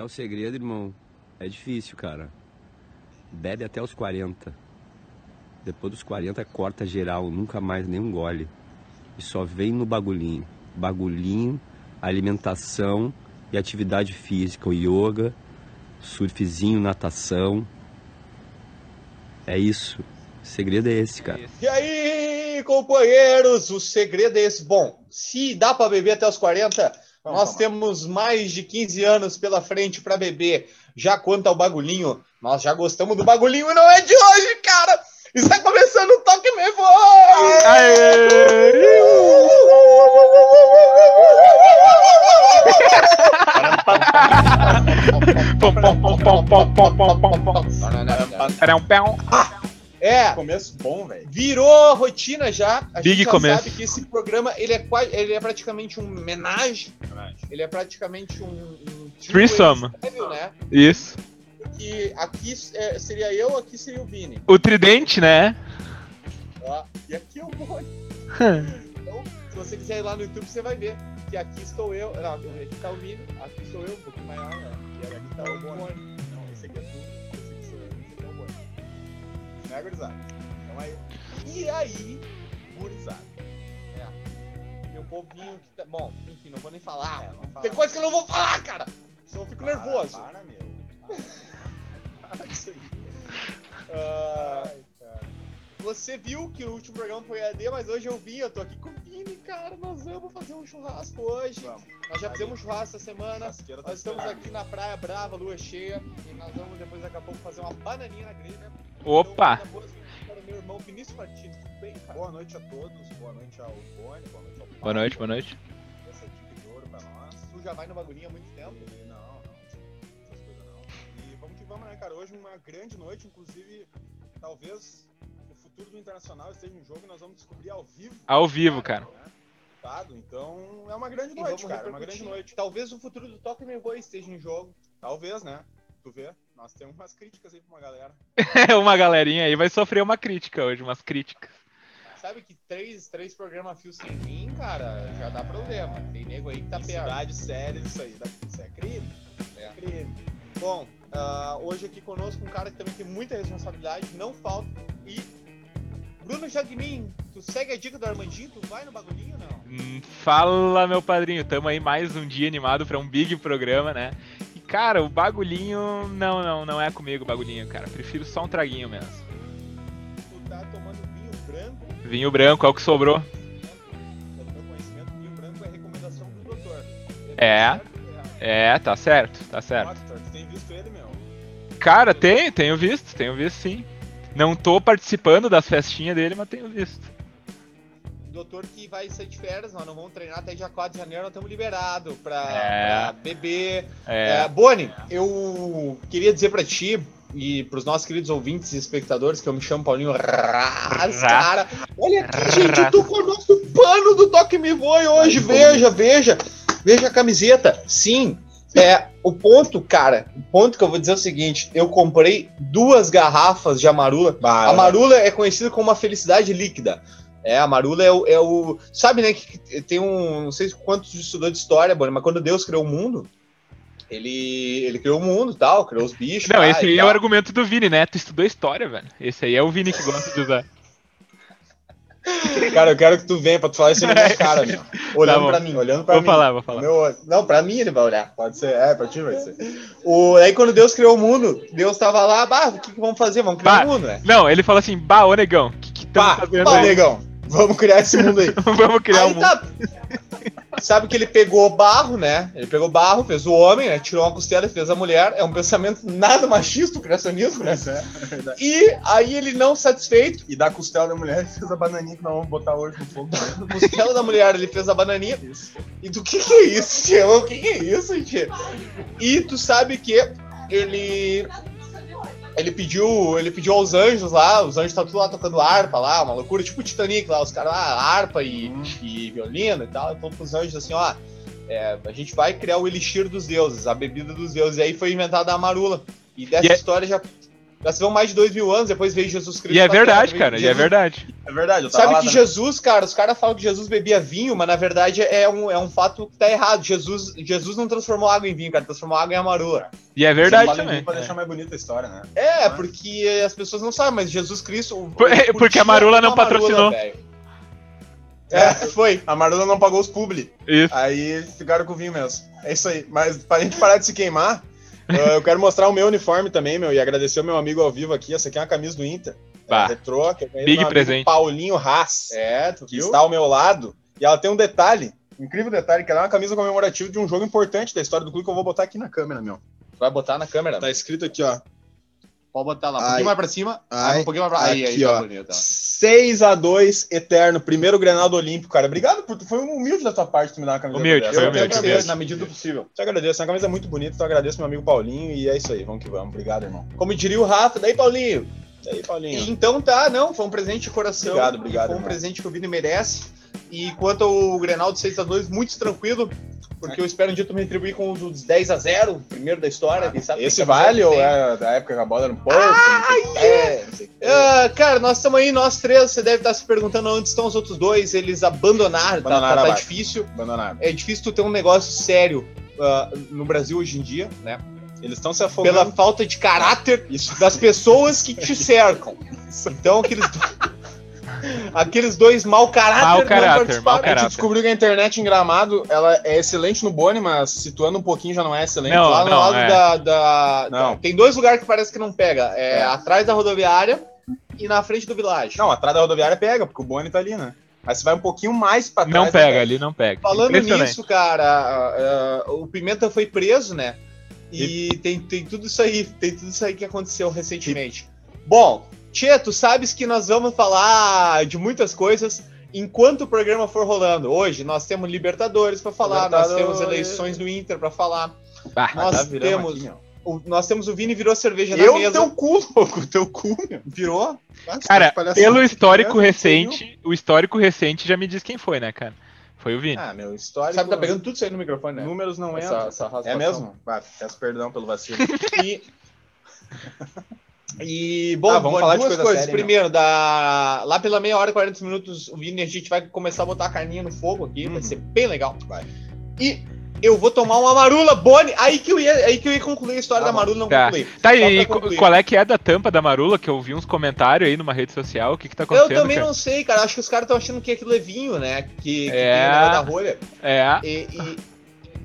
Quer o segredo, irmão? É difícil, cara. Bebe até os 40. Depois dos 40 corta geral, nunca mais nenhum gole. E só vem no bagulhinho. Bagulhinho, alimentação e atividade física, o yoga, surfzinho, natação. É isso. O segredo é esse, cara. E aí, companheiros, o segredo é esse. Bom, se dá para beber até os 40, Vamos nós tomar. temos mais de 15 anos pela frente para beber. Já quanto ao bagulhinho, nós já gostamos do bagulhinho e não é de hoje, cara! Está começando o Toque Me Voe! É. Começo bom, velho. Virou rotina já. A Big gente já começo. sabe que esse programa ele é, ele é praticamente um homenagem. Ele é praticamente um. um Threesome. Né? Isso. Que aqui é, seria eu, aqui seria o Vini. O tridente, né? Ó, e aqui é o Boni. então, se você quiser ir lá no YouTube, você vai ver que aqui estou eu. Não, aqui tá o Vini, aqui sou eu, um pouquinho maior, né? E aqui tá o Boni. Não, esse aqui é tudo né, gurizada? Então aí. E aí, gurizada? É. Meu povinho que tá. Bom, enfim, não vou nem falar. É, Tem coisa que eu não vou falar, cara! Senão eu fico para, nervoso. Para, meu. Para isso aí. Uh, você viu que o último programa foi AD, mas hoje eu vim, eu tô aqui com o Vini, cara. Nós vamos fazer um churrasco hoje. Vamos. Nós já fizemos um churrasco essa semana. Tá nós estamos aqui na Praia Brava, lua cheia. E nós vamos depois, daqui a pouco, fazer uma bananinha na grelha. Opa! Então, para meu irmão Vinícius Martins, tudo bem, cara? Boa noite a todos, boa noite ao Boni, boa noite ao Paulo. Boa noite, boa noite. Essa dica de ouro pra nós. Tu já vai no bagulhinho há muito tempo? E não, não, essas coisas não. E vamos que vamos, né, cara? Hoje uma grande noite, inclusive, talvez futuro do Internacional esteja em jogo e nós vamos descobrir ao vivo. Ao vivo, cara. Né? Então é uma grande noite, cara. É uma grande noite. Talvez o futuro do Me Boy esteja em jogo. Talvez, né? Tu vê? Nós temos umas críticas aí pra uma galera. uma galerinha aí vai sofrer uma crítica hoje, umas críticas. Sabe que três, três programas fios sem mim, cara, já dá problema. Tem nego aí que tá perto. Cidade séria, isso aí. Isso é crime. É. é crime. Bom, uh, hoje aqui conosco um cara que também tem muita responsabilidade, não falta. E Bruno Jagmin, tu segue a dica do Armandinho? Tu vai no bagulhinho ou não? Hum, fala, meu padrinho. Tamo aí mais um dia animado para um big programa, né? E, cara, o bagulhinho. Não, não, não é comigo o bagulhinho, cara. Prefiro só um traguinho mesmo. Tu tá tomando vinho branco? Vinho branco é o que sobrou. É doutor. É. É, tá certo, tá certo. Nossa, tu tem visto ele, meu? Cara, tem, tenho visto, tenho visto sim. Não tô participando das festinhas dele, mas tenho visto. Doutor que vai sair de férias, nós não vamos treinar até dia 4 de janeiro, nós estamos liberados pra, é. pra beber. É. É, Boni, eu queria dizer pra ti e pros nossos queridos ouvintes e espectadores, que eu me chamo Paulinho Ras, cara. Olha aqui, gente, tô com o nosso pano do Toque Me Voe hoje. Veja, veja. Veja a camiseta. Sim, é, o ponto, cara, o ponto que eu vou dizer é o seguinte: eu comprei duas garrafas de amarula. Bah, a amarula é conhecida como uma felicidade líquida. É, a marula é o, é o. Sabe, né? Que tem um. Não sei quantos estudou de história, mas quando Deus criou o mundo, ele, ele criou o mundo tal, criou os bichos. Não, esse aí é o argumento do Vini, né? Tu estudou história, velho. Esse aí é o Vini que gosta de usar. Cara, eu quero que tu venha pra tu falar isso na minha cara, meu. Olhando tá pra mim, olhando pra vou mim. Vou falar, vou falar. Meu... Não, pra mim ele vai olhar. Pode ser, é, pra ti vai ser. O... Aí quando Deus criou o mundo, Deus tava lá, bah, o que, que vamos fazer? Vamos criar o mundo, né? Não, ele falou assim, bah, ô negão, o que que bah, fazendo bah, aí? negão, vamos criar esse mundo aí. vamos criar aí um mundo. Tá sabe que ele pegou barro, né? Ele pegou barro, fez o homem, né? Tirou uma costela e fez a mulher. É um pensamento nada machista o criacionismo, né? É, é e aí ele não satisfeito. E da costela da mulher ele fez a bananinha que nós vamos botar hoje no fogo. Da costela da mulher ele fez a bananinha. Isso. E do que que é isso, tio? O que que é isso, tio? E tu sabe que ele ele pediu, ele pediu aos anjos lá, os anjos estão tudo lá tocando harpa lá, uma loucura, tipo Titanic lá, os caras lá, harpa e, hum. e violino e tal. Então os anjos assim, ó, é, a gente vai criar o elixir dos deuses, a bebida dos deuses. E aí foi inventada a marula. E dessa é- história já já se vão mais de dois mil anos, depois veio Jesus Cristo. E é verdade, terra, cara, e é verdade. É verdade, eu Sabe que também. Jesus, cara, os caras falam que Jesus bebia vinho, mas na verdade é um, é um fato que tá errado. Jesus, Jesus não transformou água em vinho, cara, transformou água em amarula. E é verdade também. Pra deixar mais bonita a história, né? É, mas... porque as pessoas não sabem, mas Jesus Cristo. Por, porque a Marula não patrocinou. É, foi. A Marula não pagou os publi. Isso. Aí ficaram com o vinho mesmo. É isso aí. Mas pra gente parar de se queimar, eu quero mostrar o meu uniforme também, meu, e agradecer o meu amigo ao vivo aqui. Essa aqui é uma camisa do Inter. Bah. É retrô, que eu Big presente. Paulinho Haas. É, tu que viu? está ao meu lado. E ela tem um detalhe, um incrível detalhe, que ela é uma camisa comemorativa de um jogo importante da história do clube que eu vou botar aqui na câmera, meu. Vai botar na câmera? Tá escrito aqui, ó. Pode botar lá, um pouquinho mais pra cima. Ai, um pouquinho mais pra... Aí, aqui, aí, tá ó. Bonito, 6x2, eterno. Primeiro Grenado Olímpico, cara. Obrigado por. Foi um humilde da tua parte tu me dar uma camisa humilde, Foi humilde, humilde. Na medida do possível. Te agradeço. É uma camisa muito bonita, então agradeço meu amigo Paulinho. E é isso aí, vamos que vamos. Obrigado, irmão. Como diria o Rafa, daí, Paulinho. Daí, Paulinho. Então tá, não, foi um presente de coração. Obrigado, obrigado. Foi um irmão. presente que o Vini merece. E quanto ao Grenal de 6x2, muito tranquilo. Porque eu espero um dia tu me retribuir com os 10 a 0 primeiro da história. Sabe esse vale ou é da época que a bola era um pouco? Ah, é, é. Uh, cara, nós estamos aí, nós três. Você deve estar se perguntando onde estão os outros dois. Eles abandonaram, abandonaram tá, tá, tá difícil. Abandonaram. É difícil tu ter um negócio sério uh, no Brasil hoje em dia, né? Eles estão se afogando. Pela falta de caráter Isso. das pessoas que te cercam. Então, aqueles. Aqueles dois mau caráter. Mau caráter, mau caráter. A gente descobriu que a internet em Gramado ela é excelente no Boni, mas situando um pouquinho já não é excelente. Não, Lá no não, lado é. da, da, não. Tem dois lugares que parece que não pega. É, é, atrás da rodoviária e na frente do Village. Não, atrás da rodoviária pega, porque o Boni tá ali, né? Aí você vai um pouquinho mais pra trás. Não pega, né? ali não pega. Falando nisso, cara, uh, uh, o Pimenta foi preso, né? E, e, Tem, tem tudo isso aí, tem tudo isso aí que aconteceu recentemente. E... Bom, tu sabes que nós vamos falar de muitas coisas enquanto o programa for rolando. Hoje nós temos Libertadores para falar, Libertadores. nós temos eleições do Inter para falar. Ah, nós tá temos aqui, o, nós temos o Vini virou cerveja eu na mesa. Eu teu cu, louco, teu cu, meu. Virou? Nossa, cara, pelo histórico recente, o histórico recente já me diz quem foi, né, cara? Foi o Vini. Ah, meu histórico. Sabe, tá pegando tudo isso aí no microfone, né? Números não entram. Essa, essa é mesmo? Ah, peço perdão pelo vacilo. e E, bom, ah, vamos falar duas de coisa coisas. Séria, Primeiro, da... lá pela meia hora, 40 minutos, o Vini, a gente vai começar a botar a carninha no fogo aqui, uhum. vai ser bem legal. Vai. E eu vou tomar uma marula Boni. Aí que eu ia, aí que eu ia concluir a história tá da marula, não tá. concluí. Tá, e qual é que é da tampa da marula? Que eu vi uns comentários aí numa rede social. O que que tá acontecendo? Eu também cara? não sei, cara. Acho que os caras estão achando que aquilo é vinho, né? Que, que é... tem da rolha. É. E, e,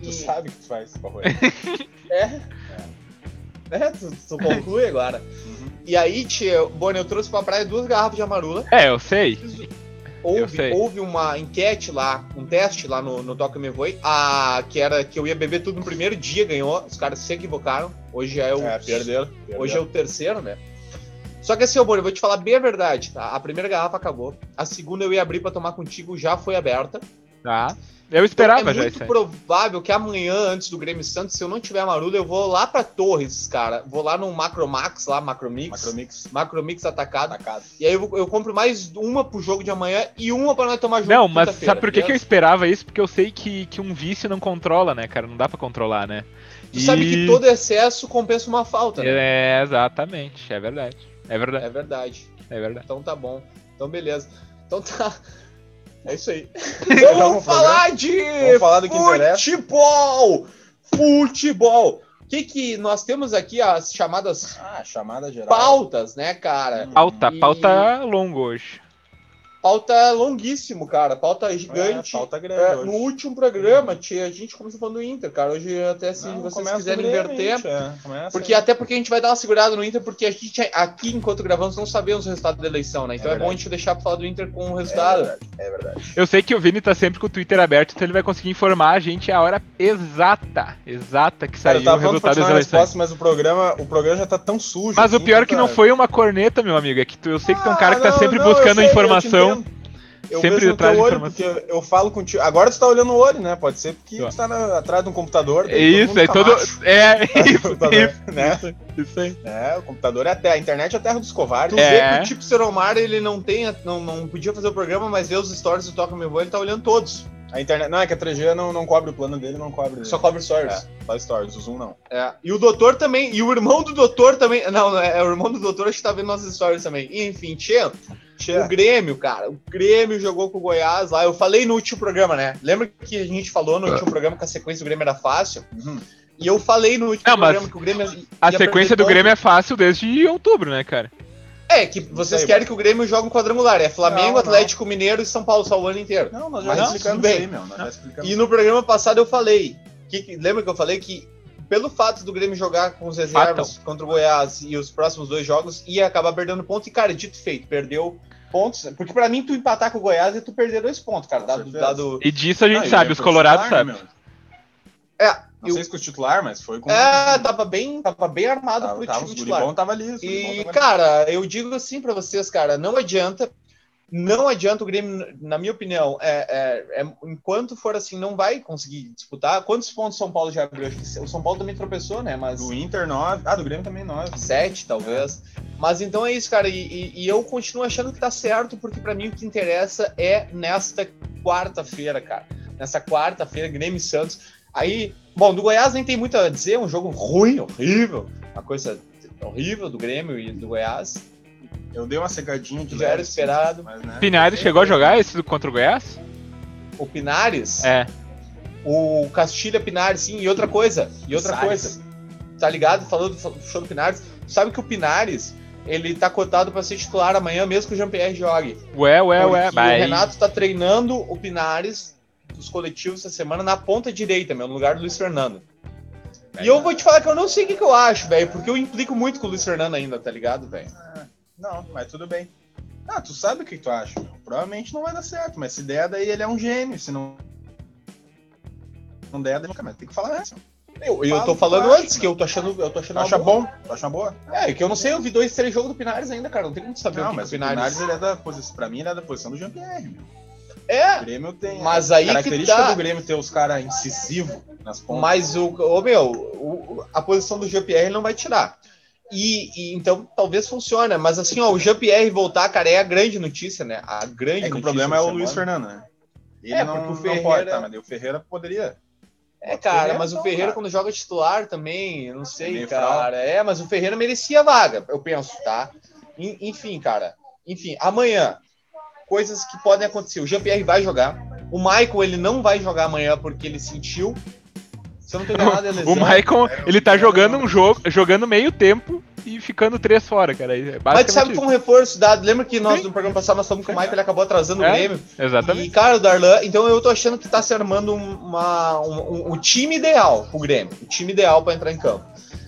tu e... sabe o que tu faz com a rolha. é. é. É, tu, tu conclui agora. Uhum. E aí, tia, Boni, eu trouxe pra praia duas garrafas de amarula. É, eu sei. Houve, houve uma enquete lá, um teste lá no, no Toca Me Voe, a, que era que eu ia beber tudo no primeiro dia, ganhou. Os caras se equivocaram. Hoje é o. É, perderam, perderam. Hoje é o terceiro, né? Só que assim, Boni, eu vou te falar bem a verdade, tá? A primeira garrafa acabou. A segunda eu ia abrir para tomar contigo, já foi aberta. Tá. Eu esperava então, é já muito provável que amanhã, antes do Grêmio Santos, se eu não tiver Marula, eu vou lá pra Torres, cara. Vou lá no Macromax, lá, Macromix. Macromix. Macromix atacado. atacado. E aí eu, eu, compro mais uma pro jogo de amanhã e uma pra nós tomar junto. Não, mas sabe por que, que eu esperava isso? Porque eu sei que, que um vício não controla, né, cara? Não dá pra controlar, né? Tu e... sabe que todo excesso compensa uma falta, né? É, exatamente. É verdade. É verdade. É verdade. É verdade. Então tá bom. Então beleza. Então tá. É isso aí. Vamos falar de Vamos falar do que futebol! Futebol! O que, que nós temos aqui as chamadas ah, chamada geral. pautas, né, cara? Pauta, e... pauta longa hoje. Pauta longuíssimo, cara. Pauta gigante. É, pauta grande. É, no último programa, tia, a gente começou falando do Inter, cara. Hoje, até se Não, vocês quiserem inverter. É, porque até porque a gente vai dar uma segurada no Inter, porque a gente aqui, enquanto gravamos, não sabemos o resultado da eleição, né? Então é, é bom a gente deixar pra falar do Inter com o resultado. É verdade, é verdade. Eu sei que o Vini tá sempre com o Twitter aberto, então ele vai conseguir informar a gente a hora exata, exata que saiu cara, o resultado das eleições. Resposta, mas o programa, o programa já tá tão sujo. Mas assim, o pior é que não foi uma corneta, meu amigo. É que tu, eu sei que tem um cara que tá ah, sempre não, buscando sei, informação. Eu Sempre atrás olho, porque eu falo contigo. Agora tu tá olhando o olho, né? Pode ser porque tu tá na, atrás de um computador. É isso, é todo. É, isso, isso, né? Isso aí. É, o computador é a terra. A internet é a terra dos covardes. Tu é. vê que o tipo Seromar, ele não tem. Não, não podia fazer o programa, mas vê os stories do Toca Me Voa, ele tá olhando todos. A internet. Não, é que a 3G não, não cobre o plano dele, não cobre. Só cobre stories. É, só stories, o Zoom não. É. E o doutor também. E o irmão do doutor também. Não, não é, é o irmão do doutor, acho que tá vendo nossas stories também. E, enfim, Tchê. O Grêmio, cara, o Grêmio jogou com o Goiás lá. Eu falei no último programa, né? Lembra que a gente falou no último programa que a sequência do Grêmio era fácil? Uhum. E eu falei no último não, programa que o Grêmio. A sequência do Grêmio é fácil desde outubro, né, cara? É, que vocês sei, querem que o Grêmio jogue um quadrangular. É Flamengo, não, Atlético não. Mineiro e São Paulo só o ano inteiro. Não, nós já explicamos bem. Aí, meu. e no programa passado eu falei. Que, lembra que eu falei que pelo fato do Grêmio jogar com os reservas contra o Goiás e os próximos dois jogos, ia acabar perdendo pontos. E, cara, dito feito, perdeu pontos. Porque para mim, tu empatar com o Goiás é tu perder dois pontos, cara. Dado, dado... E disso a gente não, sabe, os colorados sabem. É, não eu... sei se com o titular, mas foi com. É, tava bem, tava bem armado tava, pro tava, time titular. tava ali. E, tava cara, ali. eu digo assim para vocês, cara, não adianta. Não adianta o Grêmio, na minha opinião, é, é, é, enquanto for assim, não vai conseguir disputar. Quantos pontos São Paulo já abriu? O São Paulo também tropeçou, né? Mas... Do Inter, 9. Ah, do Grêmio também 9. 7, talvez. Mas então é isso, cara. E, e, e eu continuo achando que tá certo, porque para mim o que interessa é nesta quarta-feira, cara. Nessa quarta-feira, Grêmio e Santos. Aí, bom, do Goiás nem tem muito a dizer, é um jogo ruim, horrível, uma coisa horrível do Grêmio e do Goiás. Eu dei uma cegadinha de Já era esperado. Mas, né, Pinares chegou a jogar esse contra o Goiás? O Pinares? É. O Castilha Pinares, sim. E outra coisa, e outra coisa. Tá ligado? Falando do show do Pinares. Sabe que o Pinares, ele tá cotado para ser titular amanhã, mesmo que o Jean-Pierre jogue. Ué, ué, ué. Mas... O Renato tá treinando o Pinares dos coletivos essa semana na ponta direita, meu, no lugar do Luiz Fernando. e eu vou te falar que eu não sei o que, que eu acho, velho, porque eu implico muito com o Luiz Fernando ainda, tá ligado, velho? Ah, não, mas tudo bem. Ah, tu sabe o que, tu acha? Provavelmente não vai dar certo, mas se der, daí ele é um gênio. Se não, não der, daí nunca tem que falar essa. Eu, eu tô falando antes, que eu tô achando. Eu tô achando acha bom? Tu acha boa? É, que eu não sei, eu vi dois, três jogos do Pinares ainda, cara. Não tem como saber não, o que mas o Pinares. Pinares ele é da posição. Pra mim, ele é da posição do Jean-Pierre, meu. É. O Grêmio tem. Mas aí característica tá... do Grêmio ter os caras incisivos nas pontas. Mas o, o meu, o, a posição do GPR não vai tirar. E, e, então talvez funcione, mas assim, ó, o Jean-Pierre voltar, cara, é a grande notícia, né? A grande é que o problema é o Luiz Fernando, né? Ele é, não, o Ferreira... não pode, tá, mas o Ferreira poderia. É, cara, mas o Ferreira, quando joga titular também, eu não sei, cara. É, mas o Ferreira merecia a vaga, eu penso, tá? Enfim, cara. Enfim, amanhã, coisas que podem acontecer. O Jean-Pierre vai jogar. O Michael, ele não vai jogar amanhã porque ele sentiu. Se eu não tô enganado, é lesão. O Michael, ele tá jogando um jogo, jogando meio tempo e ficando três fora, cara. É Mas sabe que foi um reforço dado. Lembra que nós Sim. no programa passado nós falamos que o Michael ele acabou atrasando é, o Grêmio? Exatamente. E, cara, o Darlan, então eu tô achando que tá se armando uma, um, um, um time ideal pro Grêmio. O time ideal para entrar em campo.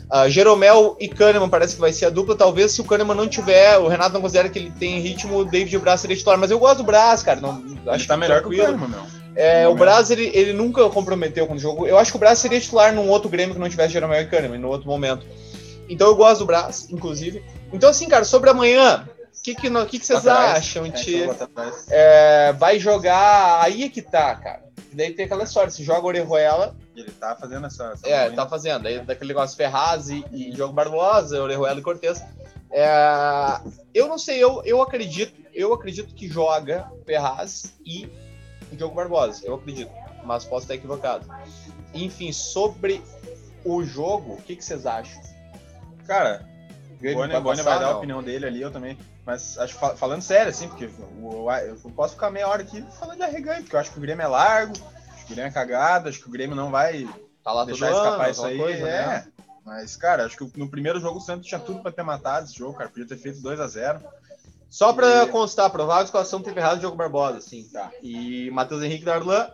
Uh, Jeromel e Kahneman parece que vai ser a dupla. Talvez se o Kahneman não tiver, o Renato não considera que ele tem ritmo, o David Braz seria titular. Mas eu gosto do Braz, cara. Não, acho que tá melhor que o Kahneman, meu. É, o Braz, ele, ele nunca comprometeu com o jogo. Eu acho que o Braz seria titular num outro Grêmio que não tivesse Jeromel e Kahneman, no outro momento. Então eu gosto do Braz, inclusive. Então, assim, cara, sobre amanhã, o que, que, que, que vocês atrás, acham? É, tia? É, vai jogar. Aí é que tá, cara. Daí tem aquela história: se joga Orejuela ele tá fazendo essa. essa é, tá fazendo. Aí daquele negócio Ferraz e, e Diogo Barbosa, Orejuela e Cortez. É, eu não sei, eu, eu acredito, eu acredito que joga Ferraz e Diogo Barbosa. Eu acredito, mas posso estar equivocado. Enfim, sobre o jogo, o que, que vocês acham? Cara, o Boni, Boni vai dar a opinião dele ali, eu também. Mas acho falando sério, assim, porque eu, eu posso ficar meia hora aqui falando de arreganho, porque eu acho que o Grêmio é largo, o Grêmio é cagado, acho que o Grêmio não vai tá lá deixar escapar ano, isso aí. Coisa, é. Né? Mas, cara, acho que no primeiro jogo o Santos tinha tudo para ter matado esse jogo, cara. Podia ter feito 2 a 0 Só para e... constar, provável escalação teve errado o jogo Barbosa, sim. Tá. E Matheus Henrique Darlan.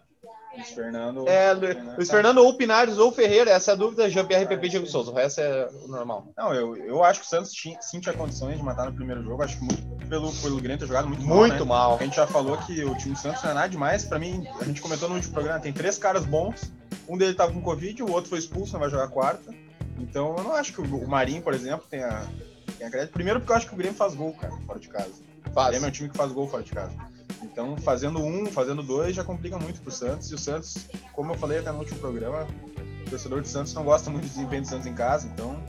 Luiz Fernando. É, Fernando, Luiz tá. Fernando ou Pinares ou Ferreira, essa é a dúvida. Jean-Pierre PP Diego Souza, o resto é o normal. Não, eu, eu acho que o Santos tinha, sim tinha condições de matar no primeiro jogo. Acho que muito pelo, pelo Grêmio ter jogado muito, muito mal. Né? A gente já falou que o time do Santos não é nada demais. Pra mim, a gente comentou no último programa, tem três caras bons. Um deles tava com Covid, o outro foi expulso, não vai jogar quarta. Então eu não acho que o, Marinho, por exemplo, tenha, tenha crédito. Primeiro porque eu acho que o Grêmio faz gol, cara, fora de casa. Faz. O Grêmio é um time que faz gol fora de casa. Então, fazendo um, fazendo dois, já complica muito pro Santos. E o Santos, como eu falei até no último programa, o torcedor do Santos não gosta muito do desempenho do Santos em casa, então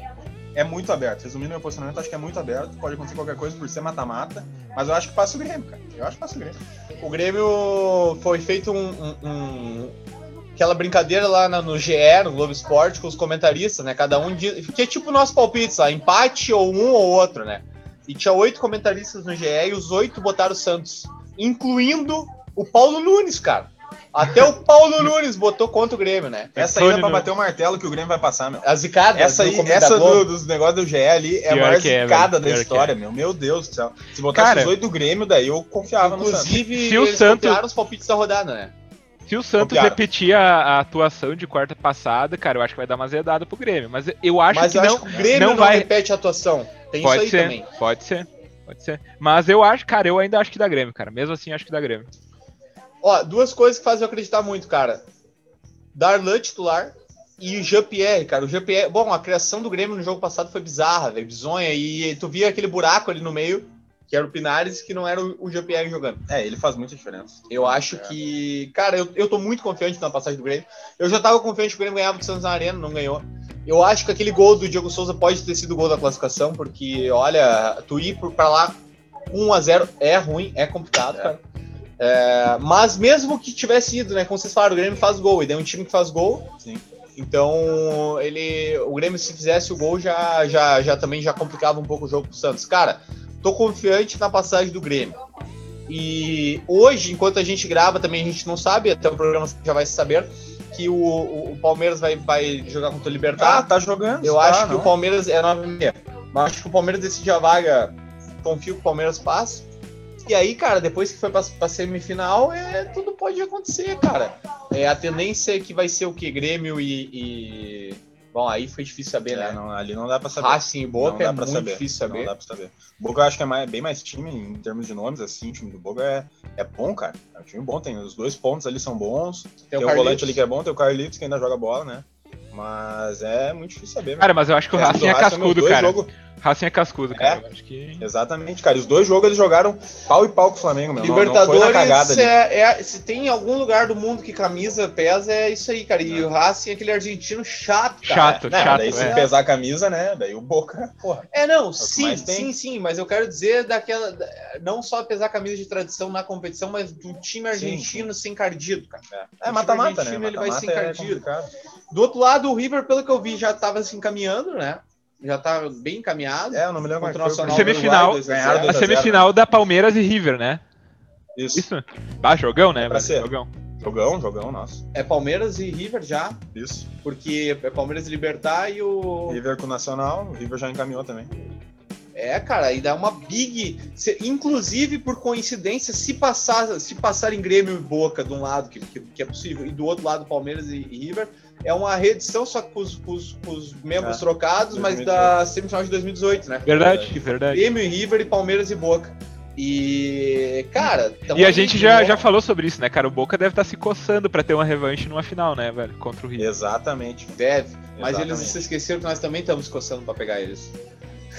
é muito aberto. Resumindo meu posicionamento, acho que é muito aberto. Pode acontecer qualquer coisa por ser mata-mata. Mas eu acho que passa o Grêmio, cara. Eu acho que passa o Grêmio. O Grêmio foi feito um, um, um aquela brincadeira lá no GE, no Globo Esporte, com os comentaristas, né? Cada um diz. Que é tipo o nosso palpite, lá, empate ou um ou outro, né? E tinha oito comentaristas no GE e os oito botaram o Santos, incluindo o Paulo Nunes, cara. Até o Paulo Nunes botou contra o Grêmio, né? Essa aí é pra bater o martelo que o Grêmio vai passar, meu. A zicada. Essa aí, essa do, dos negócios do GE ali é a maior zicada é, da história, é. meu. Meu Deus do céu. Se botasse Cara, os oito do Grêmio, daí eu confiava no Santos. Inclusive, se o Santos... os palpites da rodada, né? Se o Santos repetir a, a, atuação de quarta passada, cara, eu acho que vai dar uma zedada pro Grêmio. Mas eu acho Mas que eu não. Acho que o Grêmio não, não vai... repete a atuação. Tem pode isso aí ser, também. Pode ser. Pode ser. Mas eu acho, cara, eu ainda acho que dá Grêmio, cara. Mesmo assim, acho que dá Grêmio. Ó, duas coisas que fazem eu acreditar muito, cara. Darlan titular e o Jean-Pierre, cara. O Jean-Pierre. Bom, a criação do Grêmio no jogo passado foi bizarra, velho. Bizonha. E tu via aquele buraco ali no meio que era o Pinares, que não era o Jean-Pierre jogando. É, ele faz muita diferença. Eu acho é. que. Cara, eu, eu tô muito confiante na passagem do Grêmio. Eu já tava confiante que o Grêmio ganhava do Santos na Arena, não ganhou. Eu acho que aquele gol do Diego Souza pode ter sido o gol da classificação, porque, olha, tu ir pra lá 1 a 0 é ruim, é complicado, é. cara. É, mas mesmo que tivesse ido, né? Como vocês falaram, o Grêmio faz gol, e daí é um time que faz gol. Sim. Então, ele, o Grêmio, se fizesse o gol, já, já, já também já complicava um pouco o jogo pro Santos. Cara, tô confiante na passagem do Grêmio. E hoje, enquanto a gente grava, também a gente não sabe, até o programa já vai se saber, que o, o, o Palmeiras vai, vai jogar contra o Libertar. Ah, tá jogando. Eu tá, acho que não. o Palmeiras é 9 Mas acho que o Palmeiras decide a vaga. Confio que o Palmeiras passa. E aí, cara, depois que foi pra, pra semifinal, é, tudo pode acontecer, cara. É, a tendência é que vai ser o que? Grêmio e, e Bom, aí foi difícil saber, é, né? Não, ali não dá pra saber. Racing e Boca é muito saber. difícil saber. Não dá pra saber. Boca eu acho que é mais, bem mais time em termos de nomes, assim. O time do Boca é, é bom, cara. É um time bom, tem os dois pontos ali são bons. Tem, tem o, o volante ali que é bom, tem o Carlitos que ainda joga bola, né? Mas é muito difícil saber. Cara, mas eu acho que o Racing é cascudo, cara. Jogo... Racing é cascudo, cara. É, que... Exatamente, cara. Os dois jogos eles jogaram pau e pau com o Flamengo, meu. Libertadores, não, não cagada, é, é, se tem algum lugar do mundo que camisa pesa, é isso aí, cara. E o Racing é aquele argentino chato, cara. Chato, é, chato. Daí se é. pesar a camisa, né? Daí o Boca, porra. É, não, é sim, sim, sim. Mas eu quero dizer daquela. Não só pesar a camisa de tradição na competição, mas do time argentino sim, sim. sem cardido, cara. É, mata-mata, né? Ele vai sem cardido. Do outro lado, o River, pelo que eu vi, já estava se encaminhando, né? Já tá bem encaminhado. É, eu não me lembro contra o Nacional. Semifinal, Uruguai, a, a semifinal da Palmeiras e River, né? Isso. Isso. Ah, jogão, né? É ser. Jogão. Jogão, jogão, nossa. É Palmeiras e River já. Isso. Porque é Palmeiras e Libertar e o. River com o Nacional, o River já encaminhou também. É, cara, e dá uma big. Inclusive, por coincidência, se passar, se passar em Grêmio e Boca de um lado, que, que, que é possível, e do outro lado Palmeiras e, e River, é uma reedição só com os, com os, com os membros é, trocados, 2018. mas da semifinal de 2018, né? Verdade, verdade. Grêmio e River e Palmeiras e Boca. E, cara. E a gente já, já falou sobre isso, né, cara? O Boca deve estar tá se coçando para ter uma revanche numa final, né, velho? Contra o River. Exatamente. Deve. Mas Exatamente. eles se esqueceram que nós também estamos coçando para pegar eles.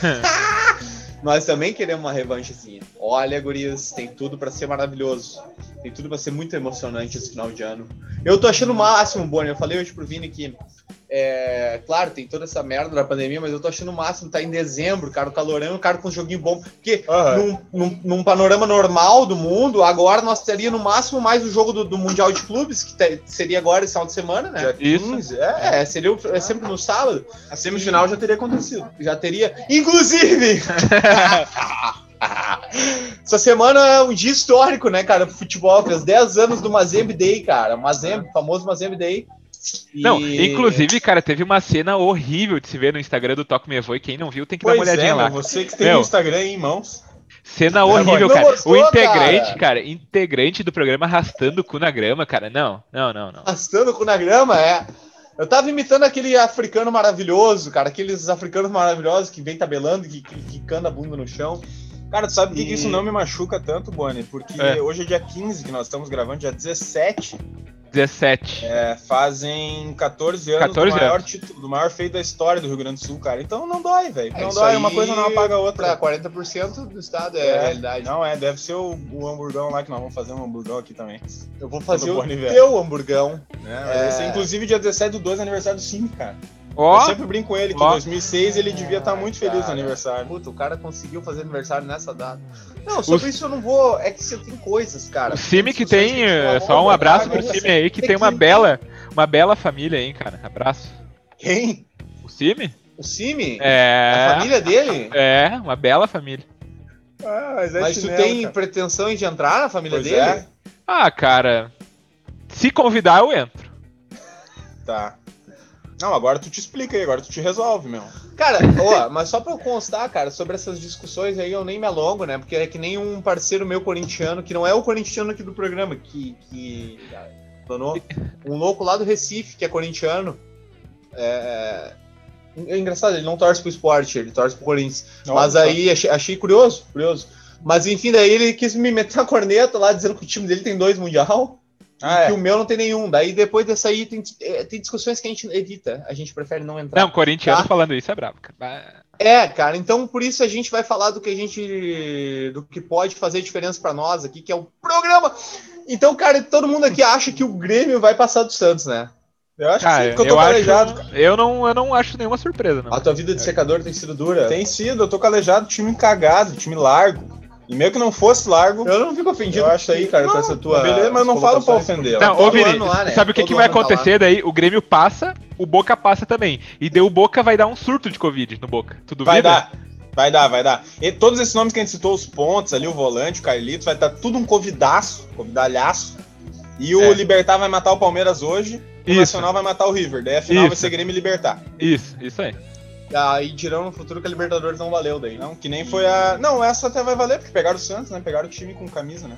nós também queremos uma revanche assim. Olha, gurias, tem tudo para ser maravilhoso. Tem tudo para ser muito emocionante esse final de ano. Eu tô achando o máximo, Bonnie. Eu falei hoje pro Vini que é, claro, tem toda essa merda da pandemia, mas eu tô achando o máximo, tá em dezembro, cara, o calorão, o cara com um joguinho bom. Porque uhum. num, num, num, panorama normal do mundo, agora nós teria no máximo mais o jogo do, do Mundial de Clubes, que te, seria agora esse final de semana, né? Dia 15, é. é, seria é sempre no sábado. A semifinal já teria acontecido. Já teria. Inclusive! Essa semana é um dia histórico, né, cara, pro futebol. Fez 10 anos do Mazembe Day, cara. Mazembe, famoso Mazembe Day. Não, inclusive, cara, teve uma cena horrível de se ver no Instagram do Toque Me Voe. Quem não viu tem que pois dar uma olhadinha é, lá. Você que tem o Instagram aí em mãos. Cena horrível, cara. Gostou, o integrante, cara. cara. integrante do programa arrastando o cu na grama, cara. Não, não, não, não. Arrastando o cu na grama, é. Eu tava imitando aquele africano maravilhoso, cara. Aqueles africanos maravilhosos que vem tabelando, que, que, que canta a bunda no chão. Cara, tu sabe por e... que isso não me machuca tanto, Bonnie? Porque é. hoje é dia 15 que nós estamos gravando, dia 17 17. É, fazem 14 anos 14 do maior anos. título, do maior feito da história do Rio Grande do Sul, cara. Então não dói, velho. É, não dói, uma coisa não apaga a outra. Pra 40% do estado é, é, a realidade. Não, é, deve ser o, o hamburgão lá, que nós vamos fazer um hamburgão aqui também. Eu vou fazer o teu hamburgão. É, é... inclusive dia 17 do 2 aniversário do Sim, cara. Oh, eu sempre brinco com ele que em 2006 ele devia estar tá muito feliz cara, no aniversário. Puta, o cara conseguiu fazer aniversário nessa data. Não, sobre o... isso eu não vou. É que você tem coisas, cara. O Cime que tem. Que só um abraço pro Cime aí, que tem uma bela, uma bela família aí, cara. Abraço. Quem? O Cime? O Cime? É. A família dele? É, uma bela família. Ah, mas, é mas chinelo, tu tem cara. pretensão de entrar na família pois dele? É. Ah, cara. Se convidar, eu entro. Tá. Não, agora tu te explica aí, agora tu te resolve, meu. Cara, ó, mas só pra eu constar, cara, sobre essas discussões aí eu nem me alongo, né? Porque é que nem um parceiro meu corintiano, que não é o corintiano aqui do programa, que. que donou, um louco lá do Recife, que é corintiano. É, é engraçado, ele não torce pro esporte, ele torce pro Corinthians. Mas aí achei, achei, curioso, curioso. Mas enfim, daí ele quis me meter na corneta lá, dizendo que o time dele tem dois mundial. Ah, é. que o meu não tem nenhum. Daí depois dessa aí tem, é, tem discussões que a gente evita. A gente prefere não entrar. Não, corintiano tá? falando isso é bravo, cara. É, cara, então por isso a gente vai falar do que a gente. do que pode fazer diferença para nós aqui, que é o programa. Então, cara, todo mundo aqui acha que o Grêmio vai passar do Santos, né? Eu acho cara, que sim, porque eu tô calejado. Acho, eu, não, eu não acho nenhuma surpresa, não. A tua vida de secador tem sido dura? Tem sido, eu tô calejado, time cagado, time largo. E meio que não fosse largo. Eu não fico ofendido eu acho aí, cara, não, com essa tua. Beleza, mas eu não falo pra ofender. Não, ô Vini, lá, né? sabe o que, que vai acontecer tá daí? O Grêmio passa, o Boca passa também. E deu o Boca vai dar um surto de Covid no Boca. Tudo Vai dar. Vai dar, vai dar. E todos esses nomes que a gente citou, os pontos ali, o volante, o Carlitos, vai estar tudo um covidaço, covidalhaço. E o é. Libertar vai matar o Palmeiras hoje. E o Nacional vai matar o River. Daí a final isso. vai ser Grêmio e Libertar. Isso, isso aí. Aí tirando no futuro que a Libertadores não valeu daí. Não, que nem foi a. Não, essa até vai valer, porque pegaram o Santos, né? Pegaram o time com camisa, né?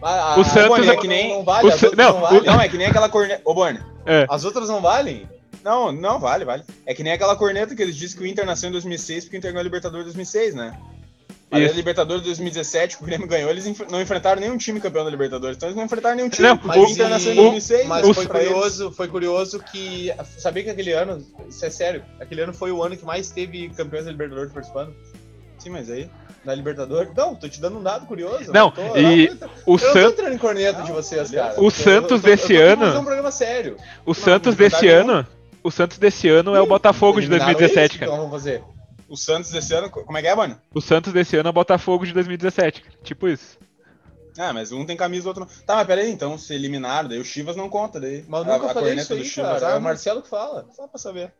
A, a, o Santos é que nem. Não, vale, não, não, vale. não, é que nem aquela corneta. Ô, Borne. É. As outras não valem? Não, não, vale, vale. É que nem aquela corneta que eles dizem que o Inter nasceu em 2006 porque o Inter ganhou a Libertadores em 2006, né? A Libertadores 2017, que o Grêmio ganhou, eles não enfrentaram nenhum time campeão da Libertadores. Então eles não enfrentaram nenhum time. Não, mas o Inter nasceu em 2006. Mas foi curioso, foi curioso que. Sabia que aquele ano, isso é sério, aquele ano foi o ano que mais teve campeões da Libertadores participando? Sim, mas aí. Na Libertadores? Não, tô te dando um dado curioso. Não, tô, e não, o Santos. Eu não tô entrando em corneta de vocês, cara. O Santos desse ano. um programa sério. O Santos desse ano. O Santos desse ano é o Botafogo de 2017, cara. Então vamos fazer. O Santos desse ano, como é que é, mano? O Santos desse ano é o Botafogo de 2017, tipo isso. Ah, mas um tem camisa, o outro não. Tá, mas peraí, então, se eliminaram, daí o Chivas não conta, daí. Mas nunca a, a falei isso aí, Chivas, cara. É o Marcelo que fala, só pra saber.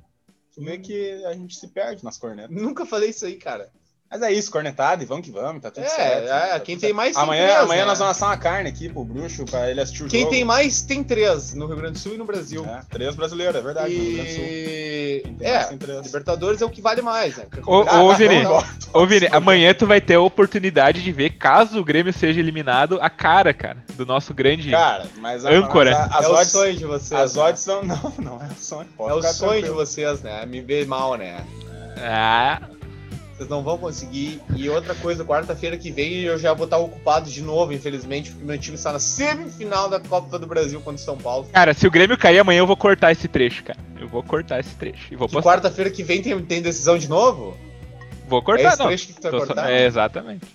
Tu vê que a gente se perde nas cornetas. Nunca falei isso aí, cara. Mas é isso, cornetado e vamos que vamos, tá tudo é, certo. É, tá quem tem mais tem Amanhã, três, amanhã né? nós vamos assar uma carne aqui pro bruxo, pra ele assistir o quem jogo. Quem tem mais tem três, no Rio Grande do Sul e no Brasil. É, três brasileiros, é verdade, e... no Rio Grande do Sul. é, Libertadores é o que vale mais, né? Ô, ah, ô Vini, ô, Vini, amanhã tu vai ter a oportunidade de ver, caso o Grêmio seja eliminado, a cara, cara, do nosso grande cara, mas a, âncora. Mas a, as é odds, o sonho de vocês. As né? odds são... Não, não é o sonho. Pode é o sonho tranquilo. de vocês, né? Me ver mal, né? Ah... Vocês não vão conseguir. E outra coisa, quarta-feira que vem eu já vou estar ocupado de novo, infelizmente, porque meu time está na semifinal da Copa do Brasil contra o São Paulo. Cara, se o Grêmio cair amanhã, eu vou cortar esse trecho, cara. Eu vou cortar esse trecho. E vou quarta-feira que vem tem, tem decisão de novo? Vou cortar, é esse não. trecho que tu vai cortar? Só... É, exatamente.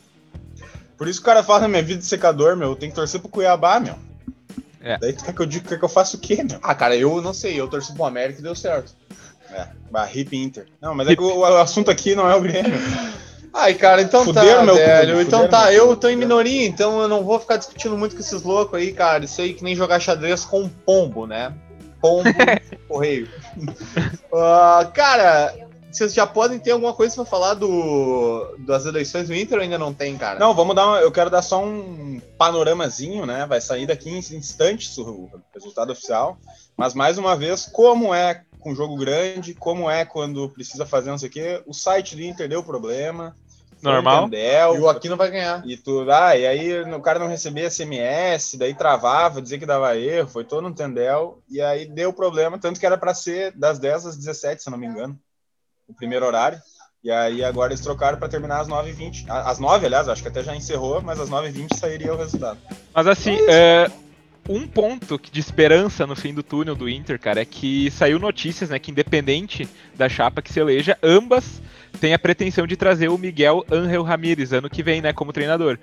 Por isso que o cara fala na minha vida de secador, meu. Eu tenho que torcer pro Cuiabá, meu. É. Daí tu quer que eu diga que eu faço o quê, meu? Ah, cara, eu não sei. Eu torci pro América e deu certo. É, hip Inter. Não, mas é que o, o, assunto aqui não é o Grêmio. Ai, cara, então Fuderam tá, meu velho. Clube, então tá, eu tô em minoria, então eu não vou ficar discutindo muito com esses loucos aí, cara. Isso aí que nem jogar xadrez com pombo, né? Pombo, correio. Uh, cara, vocês já podem ter alguma coisa para falar do, das eleições do Inter ou ainda não tem, cara? Não, vamos dar uma, eu quero dar só um panoramazinho, né? Vai sair daqui em instantes o resultado oficial. Mas mais uma vez, como é com jogo grande, como é quando precisa fazer não sei o quê, o site do Inter deu problema. Normal. Tendel, e o aqui não vai ganhar. E tudo. Ah, e aí o cara não recebia SMS, daí travava, dizia que dava erro, foi todo no Tendel, e aí deu problema, tanto que era para ser das 10 às 17, se não me engano, o primeiro horário. E aí agora eles trocaram para terminar às 9h20. Às 9 aliás, acho que até já encerrou, mas às 9h20 sairia o resultado. Mas assim, é, um ponto de esperança no fim do túnel do Inter, cara, é que saiu notícias, né, que independente da chapa que se eleja, ambas têm a pretensão de trazer o Miguel Angel Ramírez ano que vem, né, como treinador.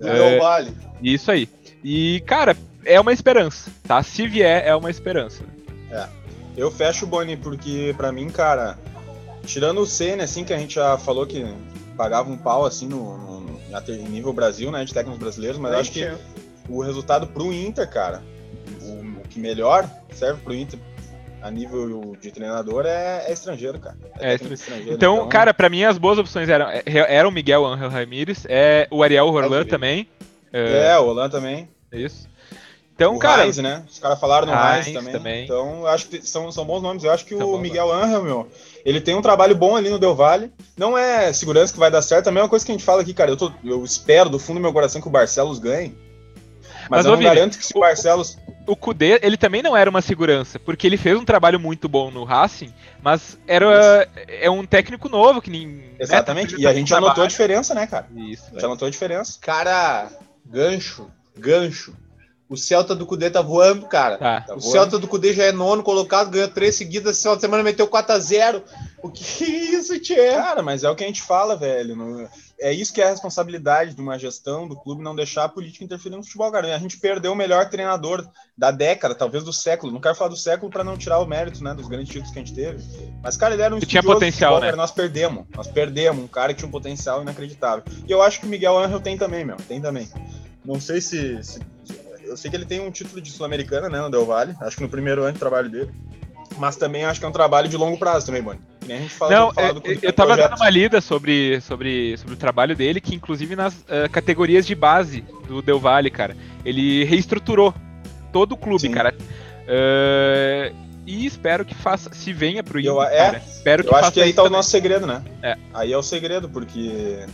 É, vale. Isso aí. E, cara, é uma esperança, tá? Se vier, é uma esperança. É. Eu fecho o Boni, porque para mim, cara, tirando o Senna, assim, que a gente já falou que pagava um pau, assim, no, no, no nível Brasil, né, de técnicos brasileiros, mas acho que o resultado pro Inter, cara, o, o que melhor serve pro Inter a nível de treinador é, é estrangeiro, cara. É, é estrangeiro. Então, então, cara, para mim as boas opções eram, é, eram o Miguel Angel Ramírez, é, o Ariel Roland também. É, é, o Roland também. Isso. Então, o cara. Heinz, né? Os caras falaram no Heinz, também. também. Então, eu acho que são, são bons nomes. Eu acho que são o Miguel nomes. Angel, meu, ele tem um trabalho bom ali no Del Valle. Não é segurança que vai dar certo. Também é uma coisa que a gente fala aqui, cara. Eu, tô, eu espero do fundo do meu coração que o Barcelos ganhe. Mas, Mas eu não garanto que se o Barcelos. O Kudê, ele também não era uma segurança, porque ele fez um trabalho muito bom no Racing, mas era é um técnico novo que nem. Né, Exatamente, né, e a gente já notou a diferença, né, cara? Isso. Já notou a diferença. Cara, gancho, gancho. O Celta do Cudê tá voando, cara. Tá. Tá o voando. Celta do Cudê já é nono colocado, ganhou três seguidas. Esse final de semana meteu 4x0. O que é isso, Tchê? Cara, mas é o que a gente fala, velho. É isso que é a responsabilidade de uma gestão do clube não deixar a política interferir no futebol, cara. A gente perdeu o melhor treinador da década, talvez do século. Não quero falar do século para não tirar o mérito, né, dos grandes títulos que a gente teve. Mas, cara, ele era um tinha potencial, futebol, né? Cara, nós perdemos. Nós perdemos um cara que tinha um potencial inacreditável. E eu acho que o Miguel Angel tem também, meu. Tem também. Não sei se, se eu sei que ele tem um título de Sul-Americana, né, no Del Valle, acho que no primeiro ano de trabalho dele. Mas também acho que é um trabalho de longo prazo também, mano. Nem a gente fala, Não, fala do, eu, eu tava projeto. dando uma lida sobre, sobre, sobre o trabalho dele, que inclusive nas uh, categorias de base do Del Valle, cara, ele reestruturou todo o clube, Sim. cara. Uh, e espero que faça, se venha pro Inter, eu, é, cara. Espero que eu acho que aí tá também. o nosso segredo, né? É. Aí é o segredo, porque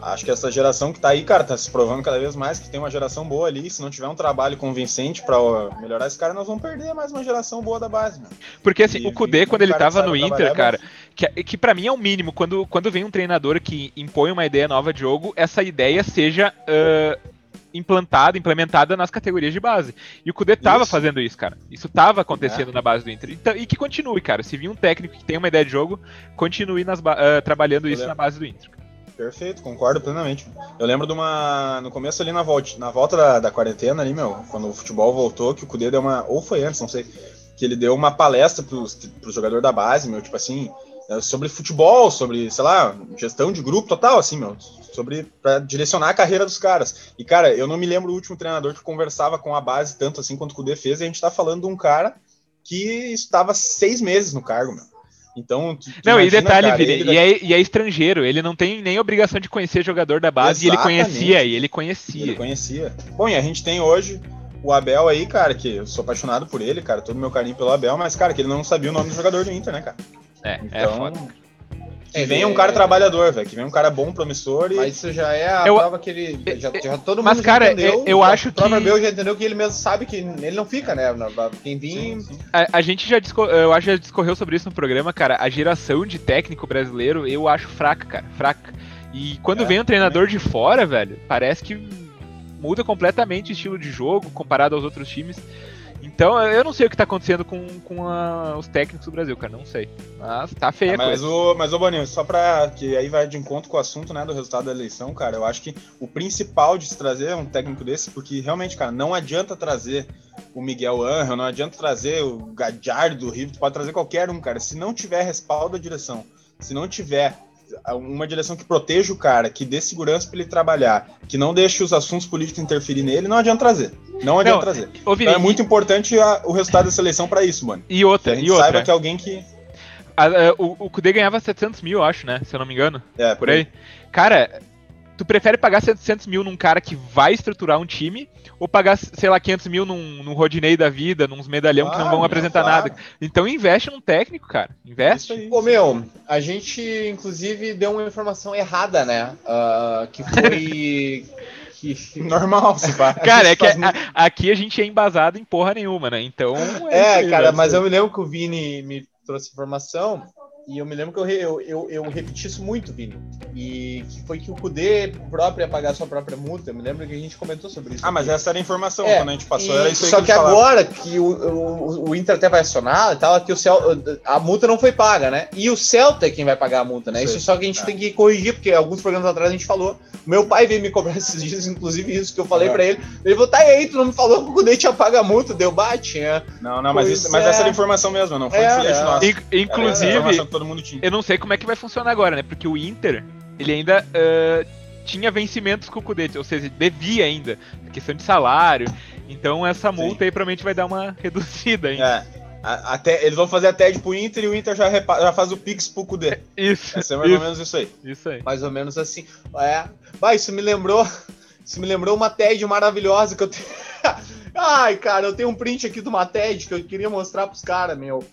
Acho que essa geração que tá aí, cara, tá se provando cada vez mais que tem uma geração boa ali. Se não tiver um trabalho convincente para melhorar esse cara, nós vamos perder mais uma geração boa da base, mano. Porque assim, e, o Kudê, quando ele tava no Inter, cara, que, que para mim é o mínimo, quando, quando vem um treinador que impõe uma ideia nova de jogo, essa ideia seja. Uh, implantada, implementada nas categorias de base. E o Kudê tava isso. fazendo isso, cara. Isso tava acontecendo é. na base do Inter. Então, e que continue, cara. Se vir um técnico que tem uma ideia de jogo, continue nas, uh, trabalhando isso na base do Inter. Perfeito, concordo plenamente. Eu lembro de uma. No começo ali na volta, na volta da, da quarentena ali, meu, quando o futebol voltou, que o Cudê deu uma. Ou foi antes, não sei. Que ele deu uma palestra pros, pro jogador da base, meu, tipo assim, é, sobre futebol, sobre, sei lá, gestão de grupo total, assim, meu. Sobre. pra direcionar a carreira dos caras. E, cara, eu não me lembro do último treinador que conversava com a base tanto assim quanto o Cudê fez, e a gente tá falando de um cara que estava seis meses no cargo, meu. Então, tu, tu não, imagina, e detalhe, cara, Vini, e, é, e, é, estrangeiro, ele não tem nem obrigação de conhecer jogador da base, Exatamente. e ele conhecia, e ele conhecia. Ele conhecia. Bom, e a gente tem hoje o Abel aí, cara, que eu sou apaixonado por ele, cara, todo meu carinho pelo Abel, mas, cara, que ele não sabia o nome do jogador do Inter, né, cara? É, é então, é foda. Que venha um cara trabalhador, velho. Que venha um cara bom, promissor. E... Mas isso já é a eu... prova que ele. Já, já todo mundo mas, cara, entendeu. Eu, acho que. O Abel já entendeu que ele mesmo sabe que ele não fica, né? Quem vir. A, a, gente já discor... eu acho que já discorreu sobre isso no programa, cara. A geração de técnico brasileiro eu acho fraca, cara. Fraca. E quando é, vem um treinador de fora, velho, parece que muda completamente o estilo de jogo comparado aos outros times. Então, eu não sei o que tá acontecendo com, com a, os técnicos do Brasil, cara. Não sei. Mas tá feia ah, mas O, mas, ô Boninho, só pra. que aí vai de encontro com o assunto, né, do resultado da eleição, cara. Eu acho que o principal de se trazer um técnico desse, porque realmente, cara, não adianta trazer o Miguel Angel, não adianta trazer o Gadiardo do Rio, tu pode trazer qualquer um, cara. Se não tiver respaldo da direção, se não tiver uma direção que proteja o cara, que dê segurança para ele trabalhar, que não deixe os assuntos políticos interferir nele, não adianta trazer. Não adianta não, trazer. Ô, Vini, então é muito importante a, o resultado dessa eleição para isso, mano. E outra, que a gente e outra. saiba que alguém que. A, a, o, o Kudê ganhava 700 mil, acho, né? Se eu não me engano. É, por aí. Cara, tu prefere pagar 700 mil num cara que vai estruturar um time ou pagar, sei lá, 500 mil num, num Rodinei da vida, nos medalhão claro, que não vão apresentar claro. nada. Então investe num técnico, cara. Investe. Ô, meu, a gente, inclusive, deu uma informação errada, né? Uh, que foi... que... Normal, se pá. Cara, é que a, aqui a gente é embasado em porra nenhuma, né? Então... É, é cara, mas eu me lembro que o Vini me trouxe informação e eu me lembro que eu, eu, eu, eu, repeti isso muito, Vini. E que foi que o Kudê próprio ia pagar sua própria multa. Eu me lembro que a gente comentou sobre isso. Ah, mas essa era a informação é, quando a gente passou. E, era isso só que, que agora que o, o, o, Inter até vai acionar e tal, que o Cel, a multa não foi paga, né? E o Celta é quem vai pagar a multa, né? Isso, isso só que a gente é. tem que corrigir, porque alguns programas atrás a gente falou. Meu pai veio me cobrar esses dias, inclusive isso que eu falei é. pra ele. Ele falou, tá aí, tu não me falou que o Kudê tinha paga a multa, deu bate, né? Não, não, mas, isso, mas essa era a informação mesmo, não foi é, é. nosso. Inclusive, todo mundo tinha. eu não sei como é que vai funcionar agora, né? Porque o Inter, ele ainda uh, tinha vencimentos com o Kudê, ou seja, devia ainda, questão de salário. Então essa multa Sim. aí provavelmente vai dar uma reduzida ainda. É. até, eles vão fazer a TED pro Inter e o Inter já, repa, já faz o Pix pro Cudê. Isso. Vai ser mais isso, ou menos isso aí. Isso aí. Mais ou menos assim. É. Vai, isso me lembrou. Isso me lembrou uma TED maravilhosa que eu tenho. Ai, cara, eu tenho um print aqui de uma TED que eu queria mostrar pros caras, meu.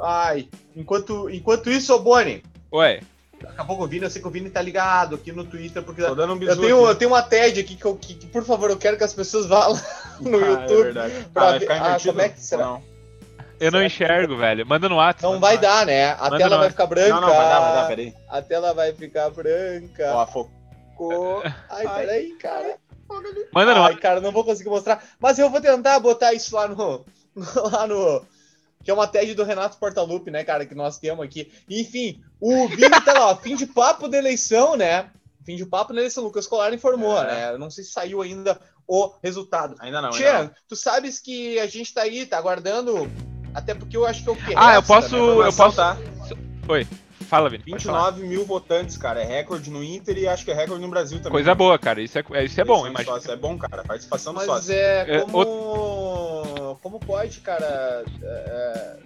Ai, enquanto, enquanto isso, ô Boni. Ué. Daqui a pouco o Vini, eu sei que o Vini tá ligado aqui no Twitter, porque Tô dando um eu, tenho, eu tenho uma TED aqui que, eu, que, que, por favor, eu quero que as pessoas vá lá no ah, YouTube. É verdade. Pra ah, vai ver- ficar ah, como é que será? Não. Eu não enxergo, velho. Manda no WhatsApp. Não vai dar, né? A Manda tela vai ficar branca. não, não, vai dar, vai dar, peraí. A tela vai ficar branca. Ó, fo- Ficou. Ai, Ai. peraí, cara. Manda no Ai, cara, não vou conseguir mostrar. Mas eu vou tentar botar isso lá no. Lá no. Que é uma TED do Renato Portaluppi, né, cara, que nós temos aqui. Enfim, o Vini tá lá, ó, fim de papo da eleição, né? Fim de papo da eleição. Lucas Colar informou, É. né? Eu não sei se saiu ainda o resultado. Ainda não, ainda Tchê, não. tu sabes que a gente tá aí, tá aguardando. Até porque eu acho que é o que Ah, eu posso- né, eu posso- tá? Oi. Fala, Vini. pode falar. 29 mil votantes, cara. É recorde no Inter e acho que é recorde no Brasil também. Coisa boa, cara. Isso é, é- isso é bom, de imagina. É bom, cara. Participação do Mas sócio. é É, como. Como pode, cara? é,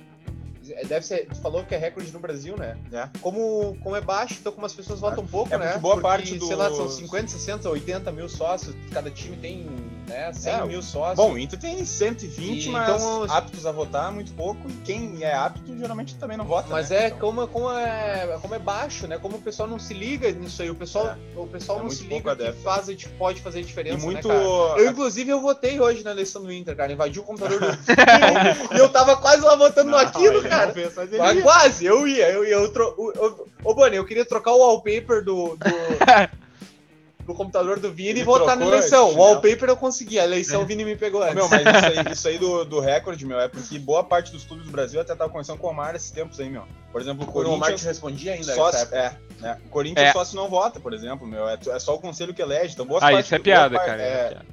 é, deve ser. Tu falou que é recorde no Brasil, né? É. Como, como é baixo, então como as pessoas votam pouco, É né? porque boa parte Sei lá, são dos- 50, 60, 80 mil sócios. Cada time tem né, 100 É, mil sócios. Bom, o Inter tem 120, E mas então os- aptos a votar muito pouco. E quem é apto geralmente também não vota. Mas né? é Então, como, como é como é baixo, né? Como o pessoal não se liga nisso aí. O pessoal, o pessoal É não se liga que faz, pode fazer diferença, E muito. né, cara? Eu, inclusive, eu votei hoje na eleição do Inter, cara. Invadi o computador do e eu tava quase lá votando no Não, Aquino, ele cara. mas quase, eu ia, eu ia. Eu tro... Ô, Boni, eu queria trocar o wallpaper do. do... do computador do Vini e votar na eleição. O wallpaper eu consegui, a eleição o Vini me pegou antes. Meu, mas isso aí, isso aí do, do recorde, meu, é porque boa parte dos clubes do Brasil até tava conversando com o Omar esses tempos aí, meu. Por exemplo, o o Omar te Corinthians. respondia ainda. Época. é, né? O Corinthians É. sócio não vota, por exemplo, meu. É, é só o conselho que elege. Então, boa Ah, parte, isso é piada, parte- cara. é, é piada.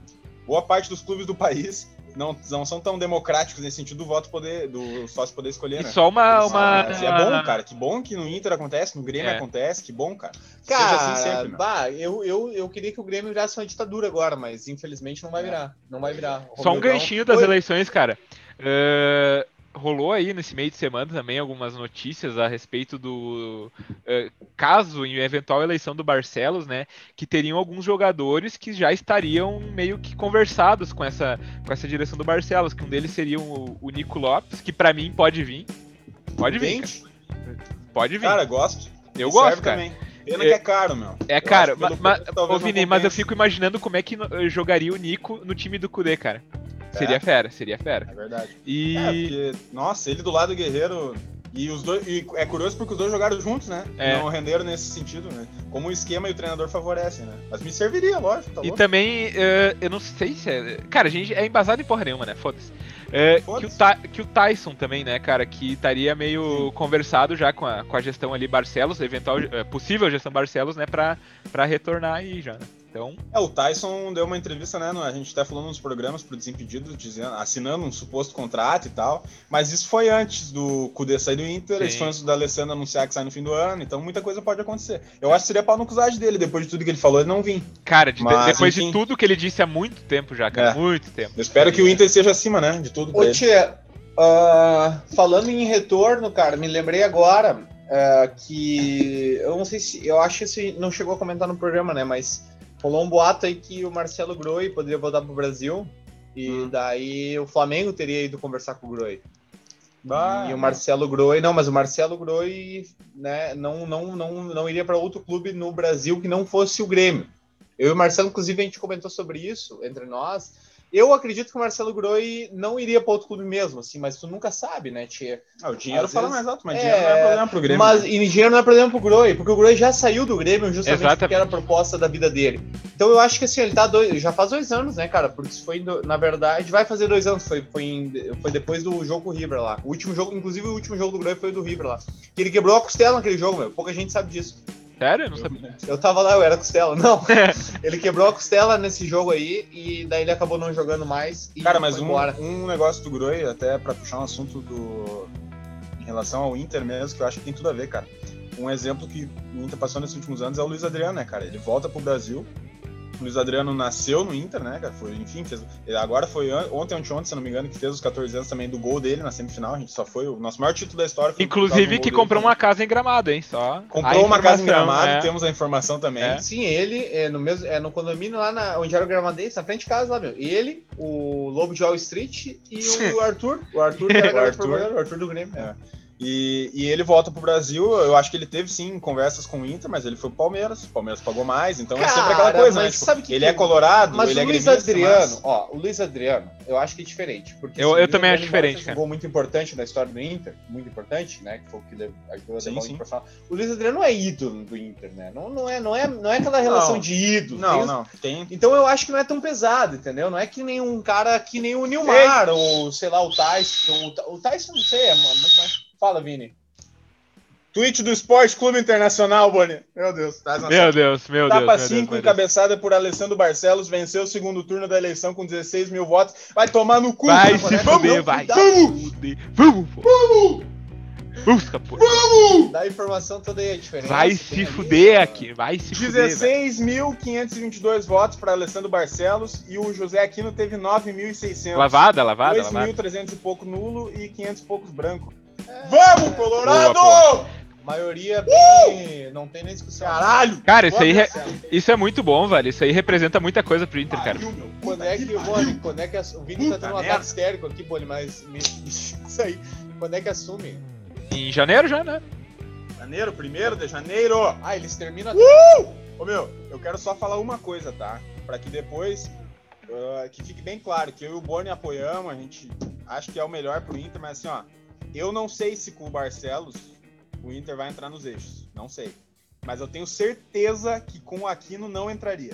boa parte dos clubes do país não, não são tão democráticos nesse sentido do voto poder, do sócio poder escolher, E né? só uma. Isso, uma... mas é bom, cara. Que bom que no Inter acontece, no Grêmio É. acontece, que bom, cara. Cara, Seja assim sempre, meu. bah, eu, eu, eu queria que o Grêmio virasse uma ditadura agora, mas infelizmente não vai virar. Não vai virar. Só um ganchinho das Oi. eleições, cara. É, rolou aí nesse meio de semana também algumas notícias a respeito do é, caso em eventual eleição do Barcelos, né? Que teriam alguns jogadores que já estariam meio que conversados com essa, com essa direção do Barcelos. Que um deles seria o, o Nico Lopes, que pra mim pode vir. Pode vir. Pode vir. Cara, gosto. eu E gosto, serve cara. também. Pena É- que é caro, meu. É caro, mas, talvez ô Vini, mas eu fico imaginando como é que no- jogaria o Nico no time do Kudê, cara. Seria fera, seria fera. É verdade. E. É, porque, nossa, ele do lado do Guerreiro. E os dois. E é curioso porque os dois jogaram juntos, né? É. Não renderam nesse sentido, né? Como o esquema e o treinador favorecem, né? Mas me serviria, lógico, tá E louco. também, eh, eu não sei se é. Cara, a gente é embasado em porra nenhuma, né? Foda-se. Eh, que, o. Ta- que o Tyson também, né, cara, que estaria meio conversado já com a, com a gestão ali Barcelos, eventual, eh, possível gestão Barcelos, né, pra, pra retornar aí já, né? Então, É, o Tyson deu uma entrevista, né? A gente até falou nos programas pro Desimpedido, dizendo, assinando um suposto contrato e tal. Mas isso foi antes do Kudê sair do Inter, Sim. isso foi antes da Alessandra anunciar que sai no fim do ano, então muita coisa pode acontecer. Eu acho que seria pau no cusagem dele, depois de tudo que ele falou, ele não vir. cara, de- Mas, depois de enfim. tudo que ele disse há muito tempo já, cara, É. muito tempo. Eu espero que o Inter seja acima, né? De tudo Ô. Tia, ah, falando em retorno, cara, me lembrei agora ah, que. Eu não sei se. Eu acho que não chegou a comentar no programa, né? Mas rolou um boato aí que o Marcelo Groi poderia voltar pro Brasil. E Hum. daí o Flamengo teria ido conversar com o Groi. Bah, E o Marcelo Groi, não, mas o Marcelo Groi, né, não, não, não, não iria para outro clube no Brasil que não fosse o Grêmio. Eu e o Marcelo, inclusive, a gente comentou sobre isso entre nós. Eu acredito que o Marcelo Groi não iria para outro clube mesmo, assim, mas tu nunca sabe, né, Tia? Ah, o dinheiro Às fala vezes- mais alto, mas É, dinheiro não é problema pro Grêmio. Mas né? e dinheiro não é problema pro Groi, porque o Groi já saiu do Grêmio justamente Exatamente. porque era a proposta da vida dele. Então eu acho que assim, ele tá dois, já faz dois anos, né, cara? Porque isso foi, na verdade, vai fazer dois anos, foi, foi, em- foi depois do jogo com o River lá. O último jogo, inclusive o último jogo do Groi foi o do River lá. Que ele quebrou a costela naquele jogo, meu. Pouca gente sabe disso. Sério? Eu não sabia. Eu tava lá, eu era costela. Não. ele quebrou a costela nesse jogo aí e daí ele acabou não jogando mais. E Cara, mas um, embora. um negócio do Groi, até pra puxar um assunto do. em relação ao Inter mesmo, que eu acho que tem tudo a ver, cara. Um exemplo que o Inter passou nesses últimos anos é o Luiz Adriano, né, cara? Ele volta pro Brasil Luiz Adriano nasceu no Inter, né, cara? Foi, enfim, fez, agora foi ontem, ontem, ontem, se não me engano, que fez os 14 anos também do gol dele na semifinal. A gente só foi o nosso maior título da história. Inclusive que comprou dele, uma casa em Gramado, hein? Só. Comprou uma casa em Gramado, é. temos a informação também. É. Sim, ele é no mesmo, é no condomínio lá na, onde era o Gramadense, na frente de casa lá, meu. Ele, o Lobo de Wall Street e o Arthur. O Arthur, o Arthur, o Arthur do Grêmio. É. E, e, ele volta pro Brasil. Eu acho que ele teve sim conversas com o Inter, mas ele foi pro Palmeiras. O Palmeiras pagou mais, então Cara, é sempre aquela coisa, né? Tipo, sabe que ele que... é colorado, mas ele o é Luiz Adriano, mas... ó, o Luiz Adriano, eu acho que é diferente. Porque eu, eu também acho diferente. Cara. Um gol muito importante na história do Inter, muito importante, né? Que foi o que ajudou a sim, sim. pra falar. O Luiz Adriano não é ídolo do Inter, né? Não, não, é, não, é, não é aquela relação não, de ídolo. Não, tem, não. Tem. Então eu acho que não é tão pesado, entendeu? Não é que nem um cara que nem o Nilmar, Ei. ou sei lá, o Tyson. O, o Tyson, não sei, é muito mais. Fala, Vini. Tweet do Esporte Clube Internacional, Boni. Meu Deus. Tá meu Deus, meu Deus. Etapa 5, encabeçada por Alessandro Barcelos, venceu o segundo turno da eleição com 16 mil votos. Vai tomar no cu. Vai se fuder, vai. Vamos! Vamos! Vamos! Busca, pô. Vamos! Dá a informação toda aí, a diferença. Vai se fuder aqui, vai se fuder. 16.522 votos para Alessandro Barcelos e o José Aquino teve 9.600. Lavada, lavada, 2.300 e pouco nulo e 500 e poucos branco. É, Vamos, Colorado! Boa, Maioria bem. Uh! Não tem nem discussão. Caralho! Cara, isso aí. Re... Isso é muito bom, velho. Isso aí representa muita coisa pro Inter, cara. Quando é que, Boni, quando é que. O Vini tá tendo um ataque histérico aqui, Boni, mas. Isso aí. Quando é que assume? Em janeiro já, né? Janeiro, primeiro de janeiro! Ah, eles terminam. Uh! Ô meu, eu quero só falar uma coisa, tá? Pra que depois. Uh, que fique bem claro que eu e o Boni apoiamos, a gente acha que é o melhor pro Inter, mas assim, ó. Eu não sei se com o Barcelos o Inter vai entrar nos eixos. Não sei. Mas eu tenho certeza que com o Aquino não entraria.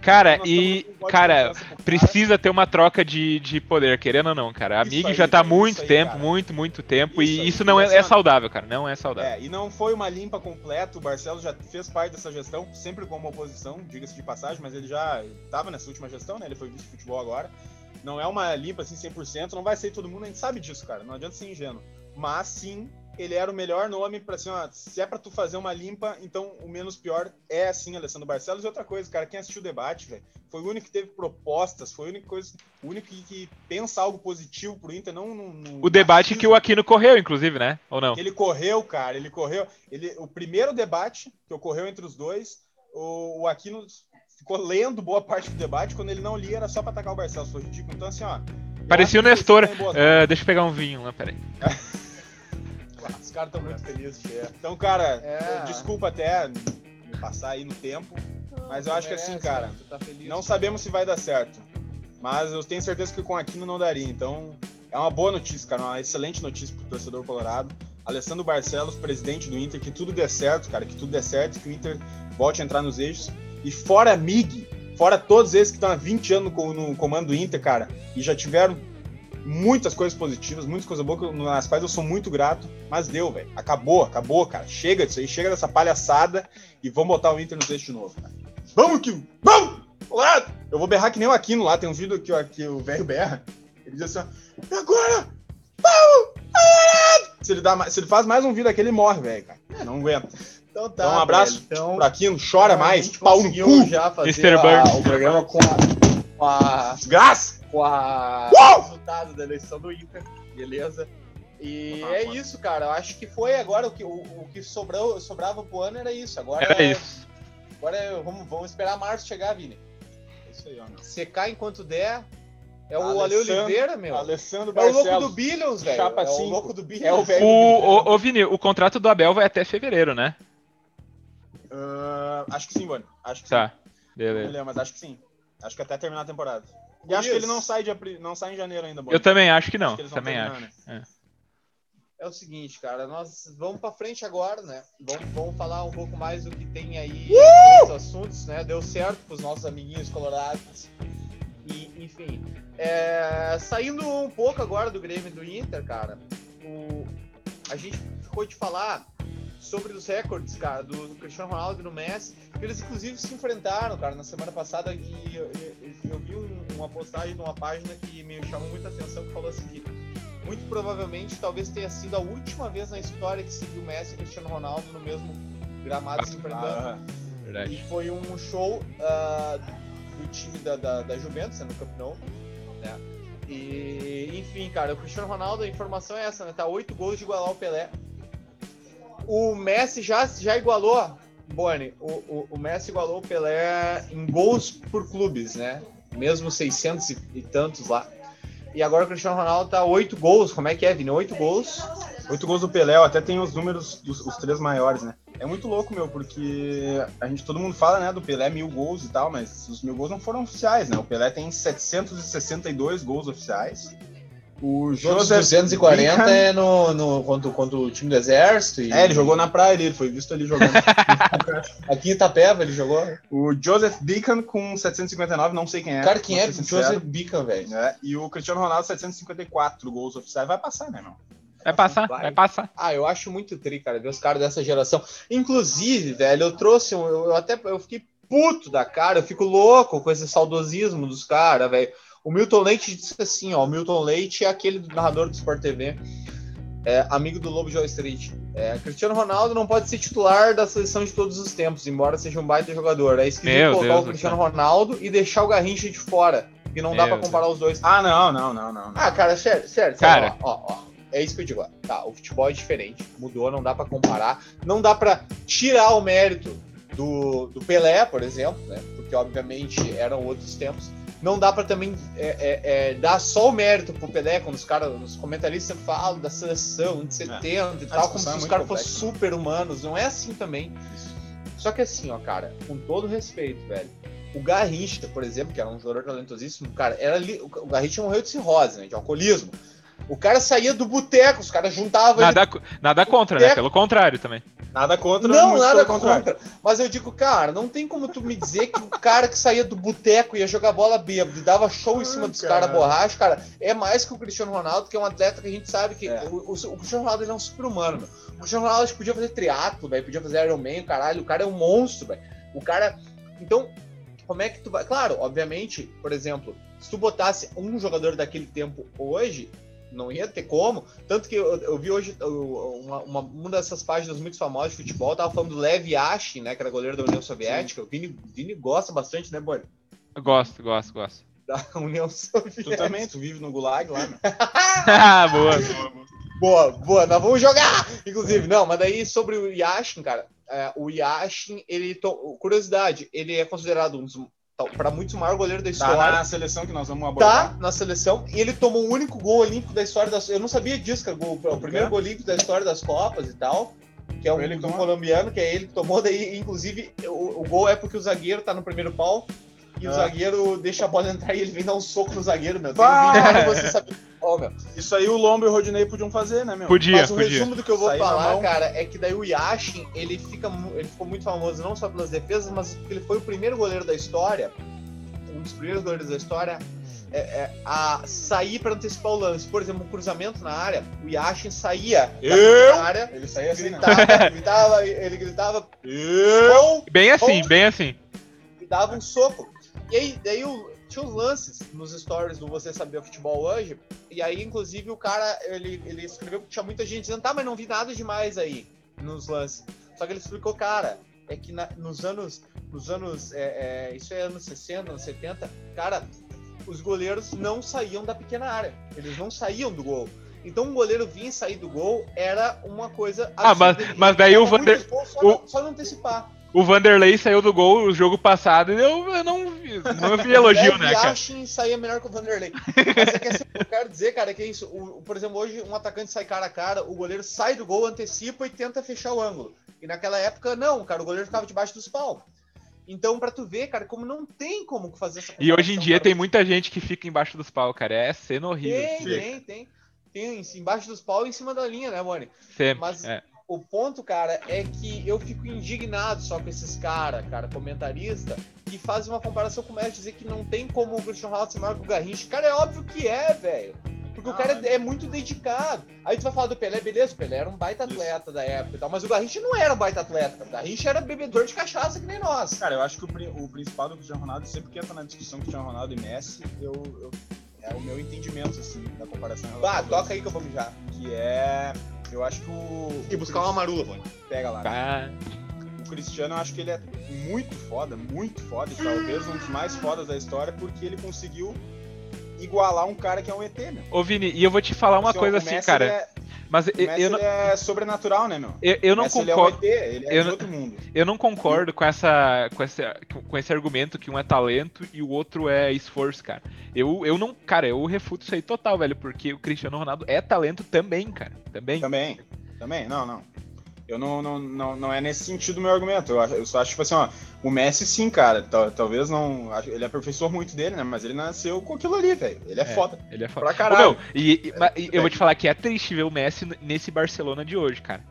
Cara, e. Cara, precisa ter uma troca de, de poder, querendo ou não, cara. A Mig já tá há muito aí, tempo, cara. muito, muito tempo. Isso e aí, isso não é, é, saudável, cara. Não é saudável. É, e não foi uma limpa completa. O Barcelos já fez parte dessa gestão, sempre como oposição, diga-se de passagem, mas ele já estava nessa última gestão, né? Ele foi vice-futebol agora. Não é uma limpa assim 100%, não vai ser todo mundo, a gente sabe disso, cara. Não adianta ser ingênuo. Mas sim, ele era o melhor nome para assim, ó, se é para tu fazer uma limpa, então o menos pior é assim, Alessandro Barcelos. E outra coisa, cara, quem assistiu o debate, velho, foi o único que teve propostas, foi o único, coisa, o único que, que pensa algo positivo pro Inter, não no, no O debate que o Aquino correu, inclusive, né? Ou não? Ele correu, cara, ele correu. Ele, o primeiro debate que ocorreu entre os dois, o, o Aquino ficou lendo boa parte do debate, quando ele não lia era só para atacar o Barcelos, foi ridículo. Então, assim, ó. Parecia o Nestor. Uh, deixa eu pegar um vinho lá, peraí. Os caras estão muito felizes, Che. Então, cara, é. desculpa até me passar aí no tempo, mas eu acho que assim, cara, tá feliz, não sabemos se vai dar certo. Mas eu tenho certeza que com Aquino não daria. Então, é uma boa notícia, cara, uma excelente notícia pro torcedor colorado. Alessandro Barcelos, presidente do Inter, que tudo dê certo, cara, que tudo dê certo, que o Inter volte a entrar nos eixos. E fora Mig, fora todos esses que estão há 20 anos no, comando do Inter, cara, e já tiveram muitas coisas positivas, muitas coisas boas, nas quais eu sou muito grato, mas deu, velho. Acabou, acabou, cara. Chega disso aí, chega dessa palhaçada e vamos botar o Inter no texto de novo, cara. Vamos, Kilo! Vamos! Eu vou berrar que nem o Aquino lá, tem um vídeo que, que o velho berra. Ele diz assim, agora! Vamos! Se ele, dá, se ele faz mais um vídeo aqui, ele morre, velho, cara. Não aguenta. Então tá. Então, um abraço velho. então, pro Aquino, chora mais, pau no cu. já fazer a, o programa com a, com a... Desgraça! com a Uou! resultado da eleição do Inter, beleza? E é isso, cara. Eu acho que foi agora o que, o, o que sobrou, sobrava pro ano era isso. Agora era é, isso. Agora é, vamos, vamos esperar março chegar, Vini. É isso aí, ó. Secar enquanto der. É o Ale Oliveira, meu. Alessandro Barcelos. É o louco do Billions, velho. Chapa é o louco do Billions. É o velho. O, o, Vini, o contrato do Abel vai até fevereiro, né? Uh, acho que sim, mano. Acho que tá. sim. Beleza. Lembro, mas acho que sim. Acho que até terminar a temporada. E acho que ele não sai, de, não sai em janeiro ainda, Eu também acho que não. Acho que também acho. É. é. o seguinte, cara, nós vamos para frente agora, né? Vamos, vamos falar um pouco mais do que tem aí uh! nos assuntos, né? Deu certo para os nossos amiguinhos colorados. E, enfim, é, saindo um pouco agora do Grêmio do Inter, cara, o, a gente ficou de falar sobre os recordes, cara, do, do Cristiano Ronaldo e do Messi. Eles, inclusive, se enfrentaram, cara, na semana passada. E eu, eu, eu vi um, uma postagem de uma página que me chamou muita atenção, que falou assim que muito provavelmente talvez tenha sido a última vez na história que se viu Messi e Cristiano Ronaldo no mesmo gramado se enfrentando. Ah, e foi um show uh, do time da, da, da Juventus, sendo campeão, né? E, enfim, cara, o Cristiano Ronaldo, a informação é essa, né? Tá oito gols de igualar o Pelé. O Messi já, já igualou, Boni, o, o, o Messi igualou o Pelé em gols por clubes, né? Mesmo 600 e, e tantos lá. E agora o Cristiano Ronaldo tá oito gols. Como é que é, Vini? Oito gols. Oito gols do Pelé, até tem os números dos os três maiores, né? É muito louco, meu, porque a gente, todo mundo fala, né, do Pelé mil gols e tal, mas os mil gols não foram oficiais, né? O Pelé tem 762 gols oficiais. O Joseph 240 Bingham... é no, no, contra, contra o time do Exército. E... É, ele jogou na praia ali, ele foi visto ali jogando. Aqui em Itapeva ele jogou. O Joseph Beacon com 759, não sei quem é. Cara, quem é Joseph Beacon, velho? É, e o Cristiano Ronaldo, 754 gols oficiais. Vai passar, né, meu? Vai passar, vai. vai. passar. Ah, eu acho muito tri, cara, ver os caras dessa geração. Inclusive, velho, eu trouxe um. Eu, eu até eu fiquei puto da cara, eu fico louco com esse saudosismo dos caras, velho. O Milton Leite disse assim, ó, o Milton Leite é aquele narrador do Sport TV, é, amigo do Lobo Joe Street. É, Cristiano Ronaldo não pode ser titular da seleção de todos os tempos, embora seja um baita jogador. É esquisito colocar Deus o Cristiano Deus. Ronaldo e deixar o Garrincha de fora, que não Meu dá para comparar Deus. os dois. Ah, não, não, não, não, não. Ah, cara, sério, sério, cara. Sério, ó, ó, ó. É isso que eu digo. Tá, o futebol é diferente, mudou, não dá para comparar, não dá para tirar o mérito do, do Pelé, por exemplo, né? Porque obviamente eram outros tempos não dá para também é, é, é, dar só o mérito pro Pelé, quando os caras, os comentaristas falam da seleção de 70 é. e tal, como se é os caras fossem né? super humanos. Não é assim também. Só que assim, ó, cara, com todo respeito, velho. O Garrincha, por exemplo, que era um jogador talentosíssimo, cara, era ali, o Garrincha morreu de cirrose, né, de alcoolismo. O cara saía do boteco, os caras juntavam. Nada, nada contra, né? Pelo contrário também. Nada contra, não, nada contra. Mas eu digo, cara, não tem como tu me dizer que o cara que saía do boteco ia jogar bola bêbado e dava show em cima dos caras cara borracha, cara, é mais que o Cristiano Ronaldo, que é um atleta que a gente sabe que é. o, o, o, Cristiano Ronaldo ele é um super-humano. O Cristiano Ronaldo podia fazer triatlo, velho, podia fazer Iron Man, caralho, o cara é um monstro, velho. O cara. Então, como é que tu vai. Claro, obviamente, por exemplo, se tu botasse um jogador daquele tempo hoje, não ia ter como. Tanto que eu, eu vi hoje uma, uma, uma, dessas páginas muito famosas de futebol, tava falando do Lev Yashin, né, que era goleiro da União Soviética. Sim. O Vini, Vini gosta bastante, né, Boi? Gosto, gosto, gosto. Da União Soviética. Tu também, tu vive no Gulag lá, né? ah, boa, boa, boa. Boa, nós vamos jogar! Inclusive, não, mas daí sobre o Yashin, cara, é, o Yashin, ele. To... Curiosidade, ele é considerado um dos para muitos o maior goleiro da história. Tá na seleção que nós vamos abordar. Tá na seleção e ele tomou o único gol olímpico da história das. Eu não sabia disso, cara. O, o primeiro gol olímpico da história das Copas e tal. Que é um, ele um colombiano, que é ele que tomou. Daí, inclusive, o, o gol é porque o zagueiro tá no primeiro pau e ah. o zagueiro deixa a bola entrar e ele vem dar um soco no zagueiro, meu. Tem um vídeo você sabe. Oh, meu. Isso aí o Lombo e o Rodinei podiam fazer, né, meu? Podia, Mas o podia. resumo do que eu vou falar, cara, é que daí o Yashin, ele, fica, ele ficou muito famoso não só pelas defesas, mas porque ele foi o primeiro goleiro da história um dos primeiros goleiros da história, é, é, a sair para antecipar o lance. Por exemplo, um cruzamento na área, o Yashin saía eu? na área, ele saía assim, gritava, né? gritava, ele gritava, eu? Bem assim, bem assim. E dava um soco. E aí, daí o, tinha os lances nos stories do Você Saber Futebol hoje, e aí, inclusive, o cara, ele, ele escreveu que tinha muita gente dizendo, tá, mas não vi nada demais aí nos lances. Só que ele explicou, cara, é que na, nos anos, nos anos é, é, isso é anos 60, anos 70, cara, os goleiros não saíam da pequena área, eles não saíam do gol. Então um goleiro vir e sair do gol era uma coisa. Ah, mas, mas daí o Vander. Só, o... só não antecipar. O Vanderlei saiu do gol o jogo passado e eu, eu não, não vi elogio, né? Cara? Yashin saía melhor que o Vanderlei. Mas é que assim, eu quero dizer, cara, que é isso. O, por exemplo, hoje um atacante sai cara a cara, o goleiro sai do gol, antecipa e tenta fechar o ângulo. E naquela época, não, cara, o goleiro ficava debaixo dos pau. Então, para tu ver, cara, como não tem como fazer essa E hoje em dia tem muita gente que fica embaixo dos pau, cara. É cena horrível. Tem, tem, tem. Tem, embaixo dos pau e em cima da linha, né, Mone? Sempre. Mas é. O ponto, cara, é que eu fico indignado só com esses caras, cara, comentarista, que fazem uma comparação com o Messi, dizer que não tem como o Christian Ronaldo ser maior que o Garrincha. Cara, é óbvio que é, velho. Porque o cara é, é muito dedicado. Aí tu vai falar do Pelé, beleza, o Pelé era um baita atleta Isso. da época e tal, mas o Garrincha não era um baita atleta. O Garrincha era bebedor de cachaça que nem nós. Cara, eu acho que o, o principal do Cristiano Ronaldo, sempre que entra na discussão Cristiano Ronaldo e Messi, eu, eu é o meu entendimento, assim, da comparação. Ah, toca aí que eu vou mijar. Que é. Eu acho que o. E buscar uma marula, pô. Pega lá. Né? O Cristiano, eu acho que ele é muito foda, muito foda, e talvez um dos mais fodas da história, porque ele conseguiu igualar um cara que é um ET, né? Ô, Vini, e eu vou te falar uma assim, coisa assim, cara. É, mas eu, eu não... é sobrenatural, né, meu? Eu, eu não concordo. Ele é, um ET, ele é eu, de outro mundo. Eu não concordo com essa, com esse, com esse argumento que um é talento e o outro é esforço, cara. Eu, eu não, cara, eu refuto isso aí total, velho, porque o Cristiano Ronaldo é talento também, cara. Também. Também. Também, não, não. Eu não, não, não, não é nesse sentido o meu argumento. Eu, eu só acho, tipo assim, ó, o Messi sim, cara. Talvez não. Ele aperfeiçoou muito dele, né? Mas ele nasceu com aquilo ali, velho. Ele é, é, foda. Ele é foda. Pra caralho. Ô, meu, e, e, é, eu vou te falar que é triste ver o Messi nesse Barcelona de hoje, cara.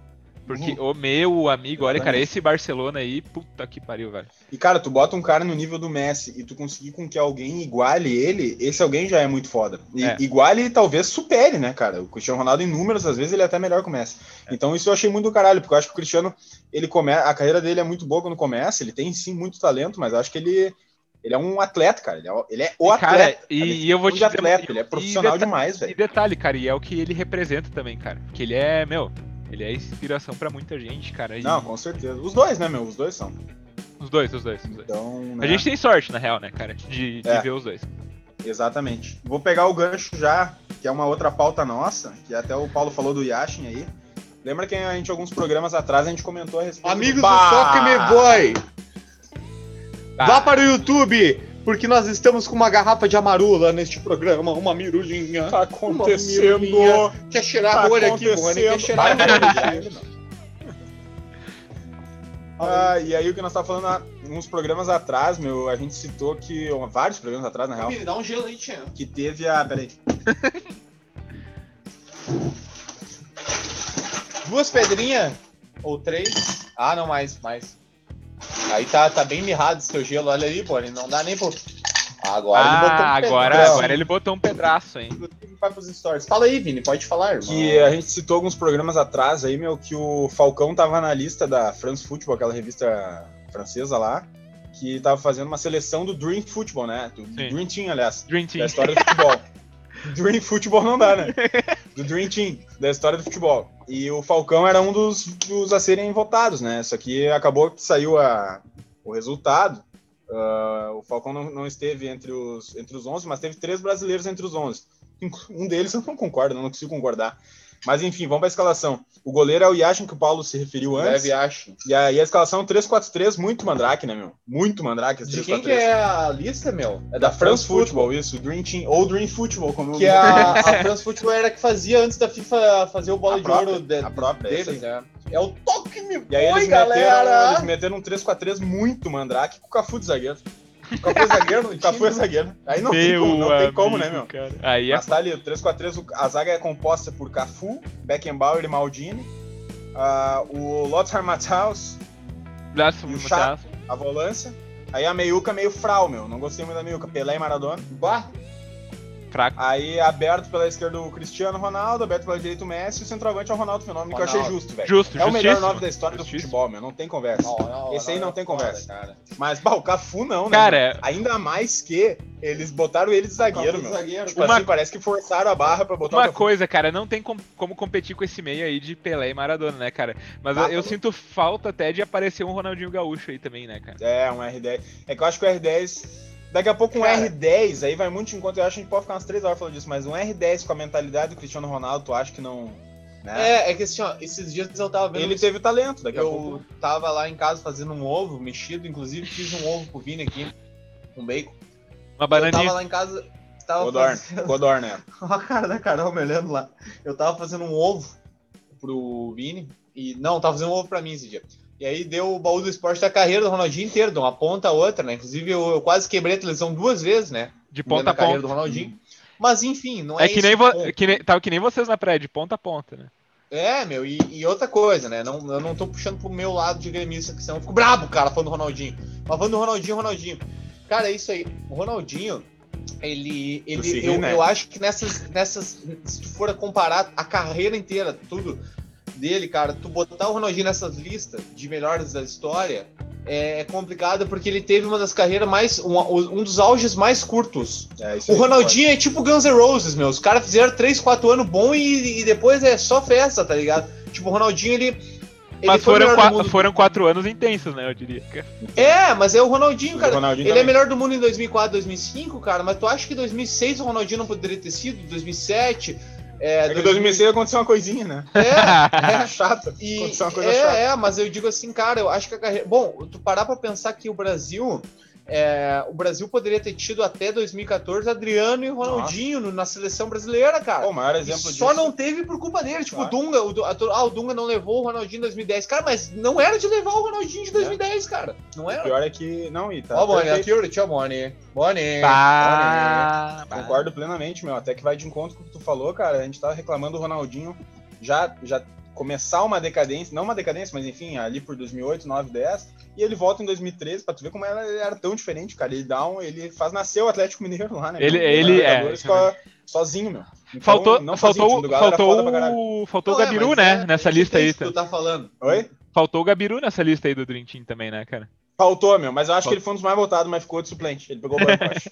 Porque uhum. o meu amigo, olha, cara, esse Barcelona aí, puta que pariu, velho. E, cara, tu bota um cara no nível do Messi e tu conseguir com que alguém iguale ele, esse alguém já é muito foda. E é. iguale e talvez supere, né, cara? O Cristiano Ronaldo, em números, às vezes, ele é até melhor que o Messi. É. Então, isso eu achei muito do caralho, porque eu acho que o Cristiano, ele come... a carreira dele é muito boa quando começa, ele tem sim muito talento, mas acho que ele. Ele é um atleta, cara. Ele é, ele é o e, cara, atleta. E, e eu vou te dizer. Atleta, ele é profissional demais, velho. E detalhe, cara, e é o que ele representa também, cara. Que ele é, meu, ele é inspiração para muita gente, cara. E... Não, com certeza. Os dois, né, meu? Os dois são. Os dois, os dois. Os dois. Então, né? A gente tem sorte, na real, né, cara, de, de é. ver os dois. Exatamente. Vou pegar o gancho já, que é uma outra pauta nossa, que até o Paulo falou do Yashin aí. Lembra que a gente, alguns programas atrás, a gente comentou a respeito Amigos do, do Soccer Me Boy! Tá. Vá para o YouTube! Porque nós estamos com uma garrafa de amarula neste programa, uma mirulinha. Tá acontecendo. Mirulinha. Quer cheirar tá olho aqui, Rony? Quer cheirar olho. Ah, e aí o que nós tava falando há uns programas atrás, meu, a gente citou que. Vários programas atrás, na real. Me dá um gelo aí, Tia. Que teve a. Peraí. Duas pedrinhas? Ou três? Ah, não, mais, mais. Aí tá, tá bem mirrado esse teu gelo, olha aí, pô, não dá nem pro. Agora ah, ele botou um agora, pedaço. agora ele botou um pedaço, hein? Vai pros stories. Fala aí, Vini, pode falar, irmão. Que a gente citou alguns programas atrás aí, meu, que o Falcão tava na lista da France Football, aquela revista francesa lá, que tava fazendo uma seleção do Dream Football, né? Do Sim. Dream Team, aliás. Dream Team. Da história do futebol. Dream Football não dá, né? Do Dream Team, da história do futebol. E o Falcão era um dos, dos a serem votados, né? Só que acabou que saiu a, o resultado. Uh, o Falcão não, não, esteve entre os, entre os 11, mas teve três brasileiros entre os 11. Um deles eu não concordo, não consigo concordar. Mas enfim, vamos para a escalação. O goleiro é o Yashin, que o Paulo se referiu antes. Deve Yashin. E aí a escalação 3-4-3, muito mandrake, né, meu? Muito mandrake. De quem que é a lista, meu? É da, da France, France Football, Football, isso. Dream Team, ou Dream Football, como Que a, a France Football era que fazia antes da FIFA fazer o bola a de própria, ouro de, a própria, deles, né? É o toque me E aí eles galera. meteram, eles meteram um 3-4-3 muito mandrake com o Cafu de zagueiro. Cafu é zagueiro, Cafu é zagueiro. Aí não, tem como, não tem como, né, meu? Cara. Aí é... Mas tá ali, 3-4-3, a zaga é composta por Cafu, Beckenbauer e Maldini. Uh, o Lothar Matthaus. e o Chá, a volância. Aí a meiuca meio frau, meu. Não gostei muito da meiuca. Pelé e Maradona. Bah. Fraco. Aí aberto pela esquerda o Cristiano Ronaldo, aberto pela direita o Messi e o centroavante é o Ronaldo Fenômeno, Ronaldo. que eu achei justo, velho. Justo, É o melhor nome da história do futebol, meu. Não tem conversa. Não, não, Esse aí não, não tem conversa. Cara. Mas, bah, o Cafu não, né? Cara, ainda mais que eles botaram ele de zagueiro, meu. Zagueiro. Tipo uma... assim, parece que forçaram a barra pra botar Uma coisa, cara, não tem com, como competir com esse meio aí de Pelé e Maradona, né, cara? Mas eu, eu sinto falta até de aparecer um Ronaldinho Gaúcho aí também, né, cara? É, um R10. É que eu acho que o R10 Daqui a pouco um Cara. R10, aí vai muito enquanto eu acho que a gente pode ficar umas 3 horas falando disso, mas um R10 com a mentalidade do Cristiano Ronaldo, tu acha que não. Né? É, é que assim, ó, esses dias eu tava vendo. Ele teve talento, daqui eu a pouco. Eu tava lá em casa fazendo um ovo mexido, inclusive fiz um ovo pro Vini aqui, com bacon. Uma bananinha. Eu tava lá em casa. Tava Codorn, fazendo... Codorn, né? Olha a cara da Carol me olhando lá. Eu tava fazendo um ovo pro Vini. E não, tava fazendo um ovo pra mim esse dia. E aí deu o baú do esporte da carreira do Ronaldinho inteiro, de uma ponta a outra, né? Inclusive eu, eu quase quebrei a televisão duas vezes, né? De ponta a ponta. do Ronaldinho. Mas enfim, não é, é que nem, que nem Tava que nem vocês na praia, de ponta a ponta, né? É, meu, e, e, outra coisa, né? Não, eu não tô puxando pro meu lado de gremista, que senão eu fico brabo, cara, falando do Ronaldinho. Mas falando do Ronaldinho, Ronaldinho. Cara, é isso aí. O Ronaldinho, ele. ele eu, né? eu acho que nessas, nessas. Se tu for comparar a carreira inteira, tudo, dele, cara, tu botar o Ronaldinho nessas listas de melhores da história é, é complicado porque ele teve uma das carreiras mais. um, um dos auges mais curtos. É, o Ronaldinho é tipo Guns N' Roses, meu. Os caras fizeram 3, 4 anos bom e, e, depois é só festa, tá ligado? Tipo, o Ronaldinho, ele. mas foram, qua foram quatro anos intensos, né? Eu diria. É, mas é o Ronaldinho, cara. O Ronaldinho ele é também. é melhor do mundo em 2004, 2005, cara. Mas tu acha que 2006 o Ronaldinho não poderia ter sido? 2007? É, é que em 2006 aconteceu uma coisinha, né? É, é chata. E, aconteceu uma coisa é, chata. É, mas eu digo assim, cara, eu acho que a carreira. Bom, tu parar pra pensar que o Brasil é, o Brasil poderia ter tido até 2014 Adriano e Ronaldinho no, na seleção brasileira, cara. o maior exemplo disso. Só não teve por culpa dele. Tipo, claro. Dunga, o, a, ah, o Dunga não levou o Ronaldinho em 2010. Cara, mas não era de levar o Ronaldinho de 2010, é. cara. Não era. O pior é que. Não, e tá. Ó, Boni, aqui Boni. Boni. Bah, bah. Concordo plenamente, meu. Até que vai de encontro com o que tu falou, cara. A gente tá reclamando do Ronaldinho. Já, já começar uma decadência, não uma decadência, mas enfim, ali por 2008, 9, 10, e ele volta em 2013 para tu ver como ele era tão diferente, cara. Ele dá um, ele faz nascer o Atlético Mineiro lá, né? Ele, ele é, sozinho, meu. Então, faltou, não faltou, sozinho, faltou, faltou o Gabiru, é, né, é, nessa lista aí. Que tu tá falando. Oi? Faltou o Gabiru nessa lista aí do Dream Team também, né, cara? Faltou, meu, mas eu acho Faltou. que ele foi um dos mais votados, mas ficou de suplente. Ele pegou o banco, acho.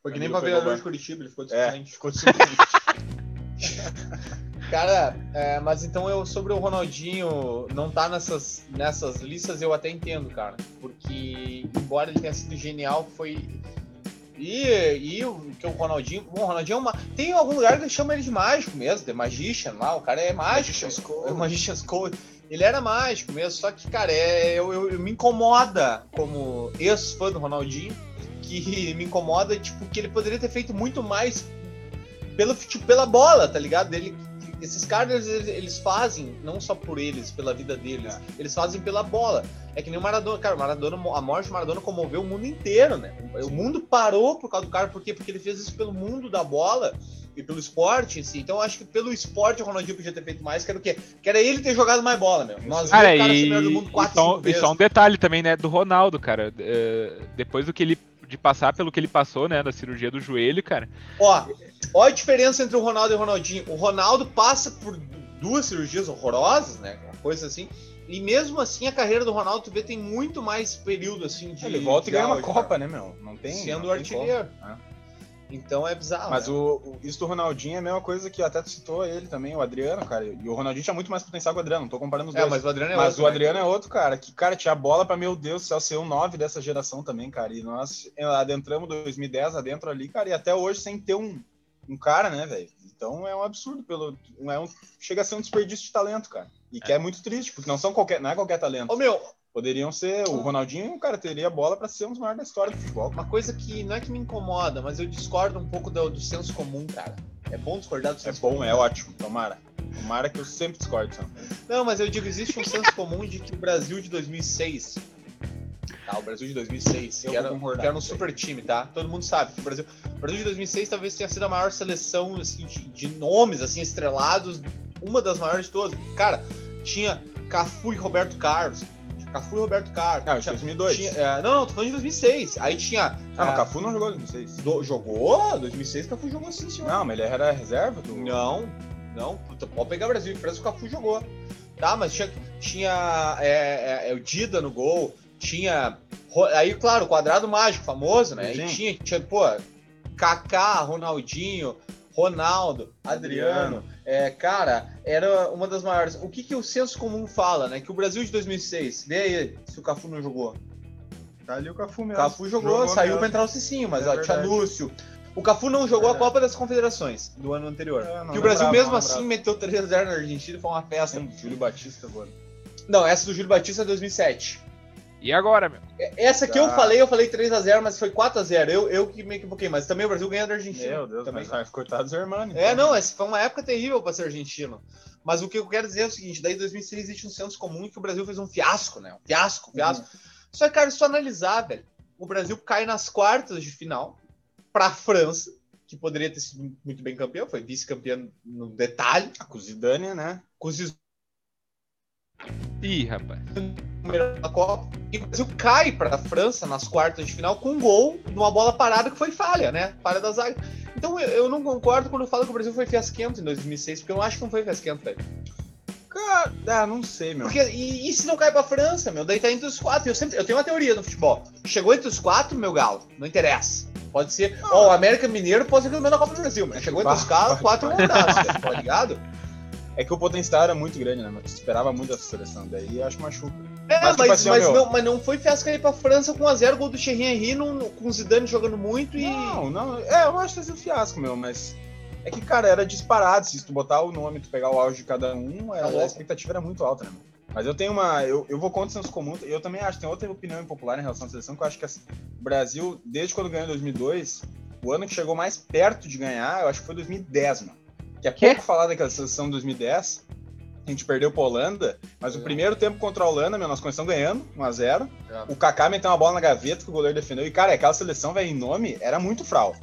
Porque nem pra vereador de Curitiba, ele ficou de é, suplente. É, ficou de suplente. Cara, é, mas então eu sobre o Ronaldinho não tá nessas, nessas listas, eu até entendo, cara. Porque, embora ele tenha sido genial, foi. E, e o que o Ronaldinho. Bom, o Ronaldinho é uma. Tem algum lugar que chama ele de mágico mesmo, de Magician lá. O cara é mágico. Magician's Code. É Magician's Code. Ele era mágico mesmo, só que, cara, é, eu, eu, eu me incomoda como ex-fã do Ronaldinho, que me incomoda, tipo, que ele poderia ter feito muito mais pelo, tipo, pela bola, tá ligado? Ele esses caras, eles, eles, fazem, não só por eles, pela vida deles, é. eles fazem pela bola. É que nem o Maradona, cara, Maradona, a morte do Maradona comoveu o mundo inteiro, né? O mundo parou por causa do cara, por quê? Porque ele fez isso pelo mundo da bola e pelo esporte em si. Então eu acho que pelo esporte o Ronaldinho podia ter feito mais, que era o quê? Que era ele ter jogado mais bola, meu. Nós cara, o cara e, do mundo quatro, e, só, e só um detalhe também, né, do Ronaldo, cara. Uh, depois do que ele de passar pelo que ele passou, né, da cirurgia do joelho, cara. Ó, Olha a diferença entre o Ronaldo e o Ronaldinho. O Ronaldo passa por duas cirurgias horrorosas, né? Uma coisa assim. E mesmo assim, a carreira do Ronaldo, tu vê, tem muito mais período, assim, de... Ele volta e ganha uma Copa, né, meu? Não tem... Sendo não artilheiro. É. Então é bizarro. Mas né? o, isso do Ronaldinho é a mesma coisa que até tu citou ele também, o Adriano, cara. E o Ronaldinho tinha muito mais potencial que o Adriano, não tô comparando os é, dois. mas o Adriano é mas outro. Mas o né? Adriano né? é outro, cara, que, cara, tinha bola pra, meu Deus do céu, ser o 9 dessa geração também, cara. E nós adentramos 2010 adentro ali, cara, e até hoje sem ter um, um cara, né, velho? Então é um absurdo pelo. É um, chega a ser um desperdício de talento, cara. E é. que é muito triste, porque não são qualquer, não é qualquer talento. Ô, meu, poderiam ser o Ronaldinho, cara, teria bola para ser um dos maiores da história do futebol. Uma coisa que não é que me incomoda, mas eu discordo um pouco do, do senso comum, cara. É bom discordar do senso É bom, comum. é ótimo. Tomara. Tomara que eu sempre discordo. Sabe? Não, mas eu digo, existe um senso comum de que o Brasil de 2006 Tá, o Brasil de 2006, que era, que era, um super time, tá? Todo mundo sabe que o Brasil, o Brasil de 2006 talvez tenha sido a maior seleção assim, de, de nomes assim estrelados, uma das maiores de todas. Cara, tinha Cafu e Roberto Carlos. Cafu e Roberto Carlos. Ah, tinha, 2002. Tinha, é, não, não, tô falando de 2006. Aí tinha. Ah, mas é, Cafu não jogou em 2006. Do, jogou? 2006 Cafu jogou sim, senhor. Não, mas ele era reserva do. Não, não. Pode pegar o Brasil, parece que o Cafu jogou. Tá, mas tinha, tinha é, é, é, o Dida no gol, tinha. Aí, claro, o quadrado mágico famoso, né? Aí tinha, tinha, pô, Kaká, Ronaldinho, Ronaldo, Adriano. É, cara, era uma das maiores. O que, que o senso comum fala, né? Que o Brasil de 2006, vê aí se o Cafu não jogou. Tá ali o Cafu mesmo. Cafu jogou, jogou saiu mesmo. pra entrar o Cicinho, mas é ó, tinha Lúcio. O Cafu não jogou é. a Copa das Confederações do ano anterior. É, que o Brasil, mesmo assim, meteu 3x0 na Argentina e foi uma festa. Sim, Júlio Batista agora. Não, essa do Júlio Batista é 2007. E agora, meu? Essa que eu tá. falei, eu falei 3x0, mas foi 4x0. Eu, eu que me equivoquei, mas também o Brasil ganhou da Argentina. Meu Deus, também. mas cortados Hermano. É, não, essa foi uma época terrível para ser argentino. Mas o que eu quero dizer é o seguinte: daí em 2006 existe um senso comum que o Brasil fez um fiasco, né? Um fiasco, um fiasco. Uhum. Só que, cara, se tu analisar, velho, o Brasil cai nas quartas de final pra França, que poderia ter sido muito bem campeão, foi vice-campeão no detalhe. Com o Zidane, né? Com Zidane Ih, rapaz. Da Copa. E o Brasil cai para a França nas quartas de final com um gol numa bola parada que foi falha, né? Falha da zaga. Então eu, eu não concordo quando eu falo que o Brasil foi fiasquento em 2006, porque eu não acho que não foi fiasquento, velho. Cara, ah, não sei, meu. Porque, e, e, se não cai pra França, meu? Daí tá entre os quatro. Eu, sempre, eu tenho uma teoria no futebol. Chegou entre os quatro, meu galo, não interessa. Pode ser. Ó, oh, o América Mineiro pode ser campeão da Copa do Brasil, mas chegou entre os quatro, quatro mandados, tá ligado? É que o potencial era muito grande, né? Mas esperava muito essa seleção. Daí acho machuca. É, mas, mas, tipo assim, mas, não, mas não foi fiasco aí pra França com 1x0, gol do Thierry Henry, com o Zidane jogando muito e. Não, não. É, eu acho que um fiasco, meu, mas. É que, cara, era disparado. Se tu botar o nome, tu pegar o auge de cada um, era, tá a expectativa era muito alta, né? Mas eu tenho uma. Eu, eu vou contra o senso comum, eu também acho, tem outra opinião impopular em relação à seleção, que eu acho que assim, o Brasil, desde quando ganhou em 2002, o ano que chegou mais perto de ganhar, eu acho que foi 2010, mano. Que é pouco falar daquela seleção de 2010, a gente perdeu pra Holanda, mas é. o primeiro tempo contra a Holanda, meu, nós começamos ganhando, 1x0. É. O Kaká meteu uma bola na gaveta que o goleiro defendeu. E, cara, aquela seleção, velho, em nome, era muito fral.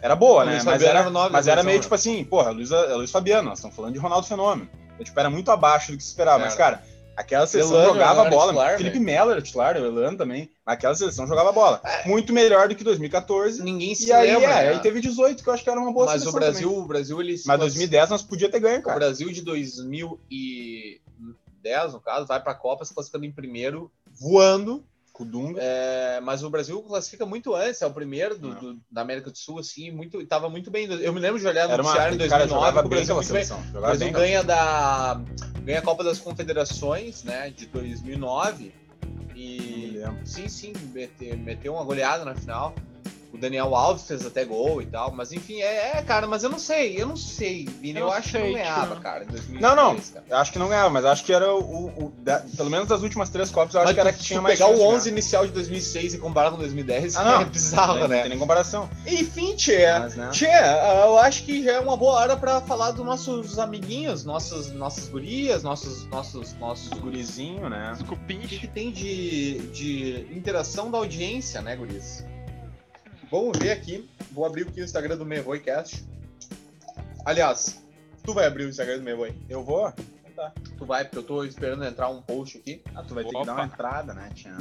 Era boa, né? Mas era, mas era meio tipo assim, porra, Luiz, Luiz Fabiano, nós estamos falando de Ronaldo Fenômeno. Eu, tipo, era muito abaixo do que se esperava. Mas, cara, Aquela seleção Elano, jogava Elano bola. Titular, Felipe Melo era titular, o Elano também. Aquela seleção jogava bola. É. Muito melhor do que 2014. Ninguém se e aí, lembra. É, né? aí teve 18, que eu acho que era uma boa Mas seleção. Mas o Brasil, também. o Brasil, ele. Mas 2010 nós podia ter ganho, cara. O Brasil de 2010, no caso, vai pra Copa se classificando em primeiro, voando É, mas o Brasil classifica muito antes, é o primeiro do, do, da América do Sul, assim, muito, tava muito bem. Eu me lembro de olhar no noticiário em 2009, cara, o Brasil, bem. o Brasil ganha, da, ganha a Copa das Confederações, né, de 2009. E sim, sim, meteu, meteu uma goleada na final. O Daniel Alves fez até gol e tal, mas enfim, é, é cara, mas eu não sei, eu não sei, Vini, eu, eu acho sei, que não ganhava, cara, em 2003, Não, não, cara. eu acho que não ganhava, mas acho que era o, o, da, pelo menos das últimas três Copas, eu acho que era que tinha mais pegar o 11 inicial de 2006 e comparar com 2010, ah, não, é bizarro, não, né? Não tem nem comparação. Enfim, Tchê, né? Tchê, eu acho que já é uma boa hora pra falar dos nossos amiguinhos, nossos, nossas gurias, nossos, nossos, nossos gurizinhos, né? Os cupins. O que, que tem de, de interação da audiência, né, guris? Vamos ver aqui. Vou abrir aqui o Instagram do Mevoicast. Aliás, tu vai abrir o Instagram do Mevoy? Eu vou? Tá. Tu vai, porque eu tô esperando entrar um post aqui. Ah, tu vai Opa. ter que dar uma entrada, né, Tião?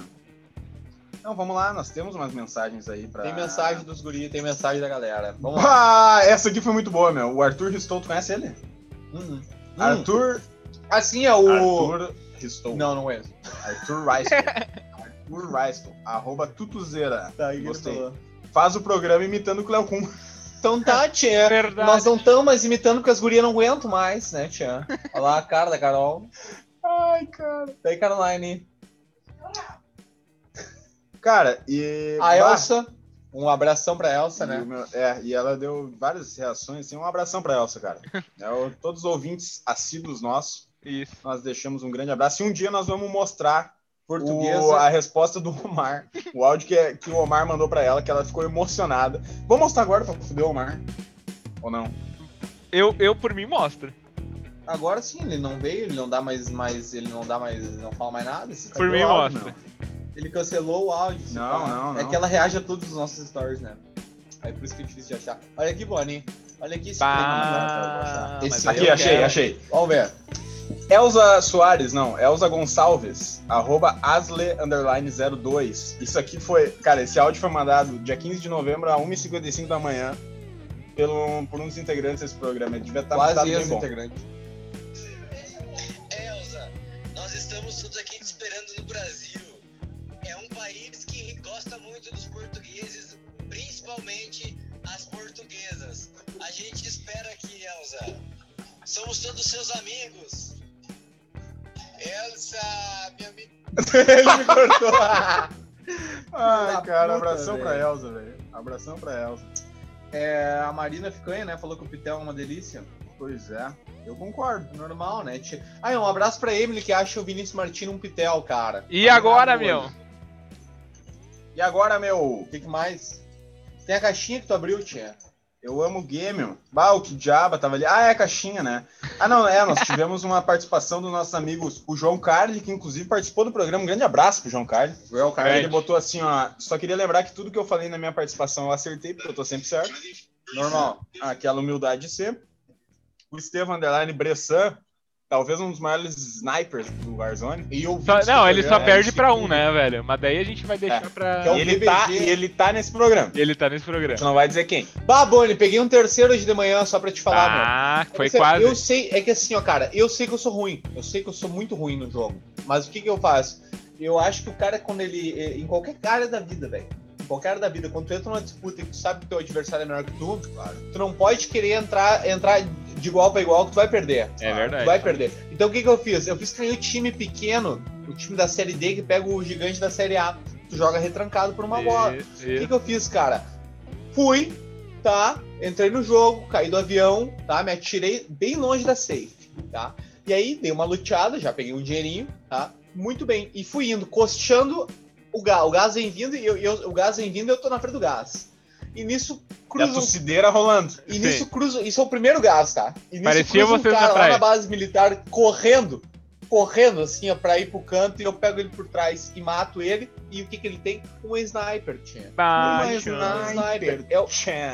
Então vamos lá, nós temos umas mensagens aí pra. Tem mensagem dos guris, tem mensagem da galera. Vamos lá. Ah, essa aqui foi muito boa, meu. O Arthur Ristou, tu conhece ele? Uhum. Arthur. Assim é o. Arthur Ristou. Não, não é. Arthur Ristou. Arthur Ristou. Arroba Tutuzeira. Tá aí, Gostei faz o programa imitando o Cleocum. Então tá, tia. Verdade. Nós não estamos mais imitando porque as gurias não aguentam mais, né, tia? Olha lá a cara da Carol. Ai, cara. Daí, Caroline. Cara, e. A Elsa. Um abração pra Elsa, né? Meu, é, e ela deu várias reações, assim, um abração pra Elsa, cara. é, todos os ouvintes assíduos nossos, Isso. nós deixamos um grande abraço. E um dia nós vamos mostrar portuguesa. O, a resposta do Omar. O áudio que, é, que o Omar mandou para ela, que ela ficou emocionada. Vou mostrar agora pra fuder o Omar. Ou não? Eu, eu por mim, mostro. Agora sim, ele não veio, ele não dá mais. mais ele não dá mais. não fala mais nada. Por mim, áudio, mostra. Não. Ele cancelou o áudio. Não, não, não. É que ela reage a todos os nossos stories, né? Aí por isso que é difícil de achar. Olha aqui, Bonnie. Olha aqui esse bah, esse Aqui, achei, quero. achei. Vamos ver. Elza Soares, não, Elza Gonçalves, arroba Asle, underline 02. Isso aqui foi, cara, esse áudio foi mandado dia 15 de novembro a 1h55 da manhã pelo, por um dos integrantes desse programa. Ele devia estar Quase esse integrante. Elza, nós estamos todos aqui te esperando no Brasil. É um país que gosta muito dos portugueses, principalmente as portuguesas. A gente espera aqui, Elza. Somos todos seus amigos. Elsa, minha amiga. Ele me cortou. Ai, cara, abração pra Elsa, velho. Abração pra Elsa. É, a Marina Ficanha, né, falou que o Pitel é uma delícia. Pois é, eu concordo. Normal, né? Ah, um abraço pra Emily que acha o Vinícius Martins um Pitel, cara. E agora, meu? E agora, meu? O que, que mais? Tem a caixinha que tu abriu, tia. Eu amo game. Bah, o que diaba tava ali. Ah, é a caixinha, né? Ah, não, é. Nós tivemos uma participação dos nossos amigos, o João Carli, que inclusive participou do programa. Um grande abraço pro João Carli. João Carli. Ele botou assim, ó. Só queria lembrar que tudo que eu falei na minha participação eu acertei, porque eu tô sempre certo. Normal. Aquela humildade de sempre. O Estevam Underline Bressan talvez um dos maiores snipers do Warzone. E eu só, não, ele só perde pra um, né, velho? Mas daí a gente vai deixar é. pra. É ele, tá, ele tá nesse programa. Ele tá nesse programa. Você não vai dizer quem. Bah, Boni, peguei um terceiro hoje de manhã só pra te falar, Ah, mano. foi quase. Eu sei, é que assim, ó, cara, eu sei que eu sou ruim. Eu sei que eu sou muito ruim no jogo. Mas o que que eu faço? Eu acho que o cara, quando ele. Em qualquer área da vida, velho qualquer da vida, quando tu entra numa disputa e tu sabe que teu adversário é melhor que tu, claro. tu não pode querer entrar, entrar de igual para igual que tu vai perder. É verdade. Tu vai perder. Então o que, que eu fiz? Eu fiz que o time pequeno, o time da série D que pega o gigante da série A. Tu joga retrancado por uma bola. O que, que eu fiz, cara? Fui, tá? Entrei no jogo, caí do avião, tá? Me atirei bem longe da safe, tá? E aí dei uma luteada, já peguei um dinheirinho, tá? Muito bem. E fui indo, costeando o gás. O gás vem vindo e eu, eu, o gás vem vindo e eu tô na frente do gás. E nisso cruza. E a torcideira rolando. E nisso cruza. Isso é o primeiro gás, tá? E nisso Parecia cruza um cara lá na base militar correndo, correndo assim, ó, pra ir pro canto, e eu pego ele por trás e mato ele. E o que que ele tem? Um sniper, tinha. Um sniper. É o,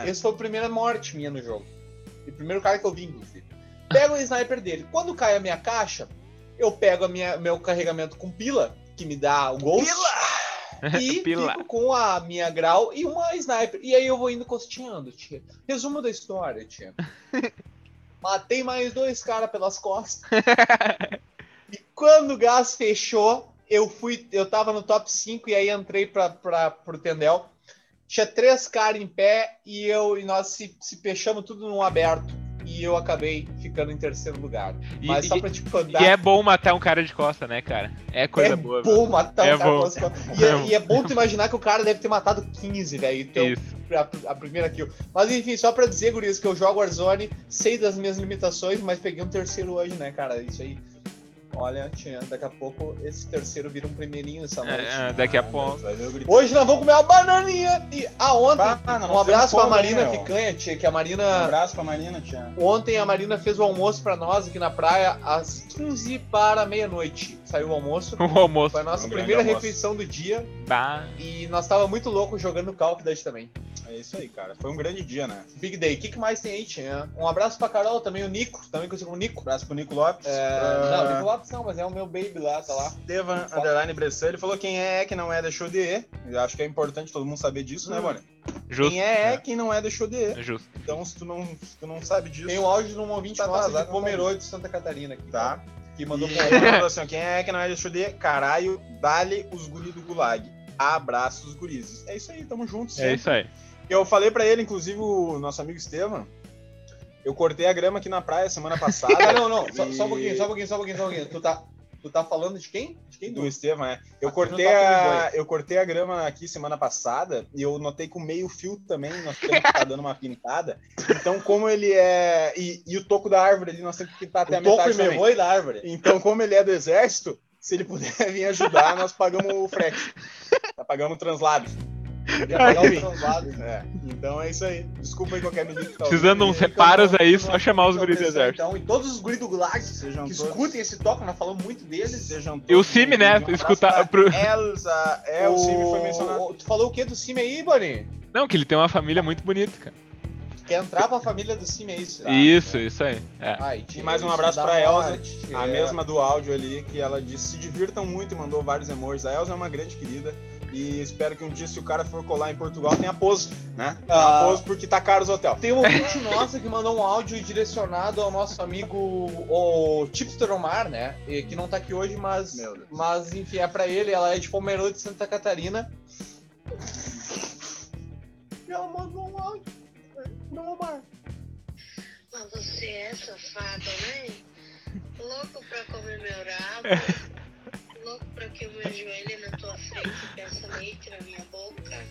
esse foi a primeira morte minha no jogo. E o primeiro cara que eu vi, inclusive. Pego o sniper dele. Quando cai a minha caixa, eu pego a minha, meu carregamento com pila, que me dá o ghost. Pila! E fico com a minha grau e uma sniper. E aí eu vou indo costeando, tia. Resumo da história, tia. Matei mais dois caras pelas costas. e quando o gás fechou, eu fui. Eu tava no top 5 e aí entrei pra, pra, pro Tendel. Tinha três caras em pé e eu e nós se, se fechamos tudo num aberto e eu acabei ficando em terceiro lugar. E, Mas só pra te tipo, E é bom matar um cara de costa, né, cara? É coisa é boa. É bom matar é um cara de costa. E é, e é bom tu imaginar que o cara deve ter matado 15, velho. Então, a, a, primeira kill. Mas enfim, só pra dizer, Gurias, que eu jogo Warzone, sei das minhas limitações, mas peguei um terceiro hoje, né, cara? Isso aí Olha, tinha, daqui a pouco esse terceiro vira um primeirinho essa noite. É, daqui a pouco. Hoje nós vamos comer uma bananinha. E ah, ontem, bah, um abraço pra Marina hein, Picanha, tia, que a Marina. Um abraço pra Marina, tia. Ontem a Marina fez o almoço pra nós aqui na praia às 15 para meia-noite. Saiu o almoço. O almoço. Foi a nossa um primeira refeição do dia. Bah. E nós tava muito louco jogando Call of Duty também. É isso aí, cara. Foi um grande dia, né? Big Day. O que, que mais tem aí, tia? Um abraço pra Carol, também o Nico, também conhecido como Nico. Um abraço pro Nico Lopes. É... Pra... Não, Nico Lopes não, mas é o meu baby lá, tá lá. Estevan Underline Bressan, ele falou quem é que não é deixou de E. Eu acho que é importante todo mundo saber disso, né, hum. né, mano? Justo. Quem é, é quem não é deixou de E. É justo. Então, se tu não, se tu não sabe disso. Tem um áudio de um ouvinte tá nosso de Pomerode de Santa Catarina aqui. Tá. Cara, que mandou e... pra assim, quem é que não é deixou de E? Caralho, dale os guri do Gulag. Abraços, gurizes. É isso aí, tamo juntos. É isso aí. Eu falei para ele, inclusive, o nosso amigo Estevam. Eu cortei a grama aqui na praia semana passada. não, não, e... só, só, um pouquinho, só um pouquinho, só um pouquinho, só um pouquinho. Tu tá, tu tá falando de quem? De quem? Do, do Estevam, é. Eu aqui cortei, a, eu cortei a grama aqui semana passada e eu notei que o meio fio também nós temos que estar tá dando uma pintada. Então, como ele é. E, e o toco da árvore ali nós temos que pintar até o a metade. O toco também. da árvore. Então, como ele é do exército, se ele puder vir ajudar, nós pagamos o frete. Tá pagando o translado. É. Então é isso aí. Desculpa aí qualquer menino que tá Precisando uns reparos aí, só chamar os guris do exército. Então, e todos os guris do Gulag sejam que todos... escutem esse toque, nós falamos muito deles. Sejam e o Cime, né? Escutar. Pro... Elsa, é, o, o Cime foi mencionado. Tu falou o que do Cime aí, Bonnie? Não, que ele tem uma família muito bonita, cara. Quer entrar pra família do Cime, é isso? Tá? Isso, isso aí. É. Ai, e mais um abraço pra Elsa, a mesma do áudio ali, que ela disse: se divirtam muito e mandou vários emojis. A Elsa é uma grande querida. E espero que um dia, se o cara for colar em Portugal, tenha pouso, né? Tenha ah, pouso porque tá caro os hotéis. Tem um ouvinte nossa que mandou um áudio direcionado ao nosso amigo o Tipster Omar, né? E, que não tá aqui hoje, mas, mas enfim, é pra ele. Ela é de Pomerode de Santa Catarina. E ela mandou um áudio pro Omar. Mas você é safada, né? Louco pra comer meu que eu me ajoelhe na tua frente e peça leite na minha boca.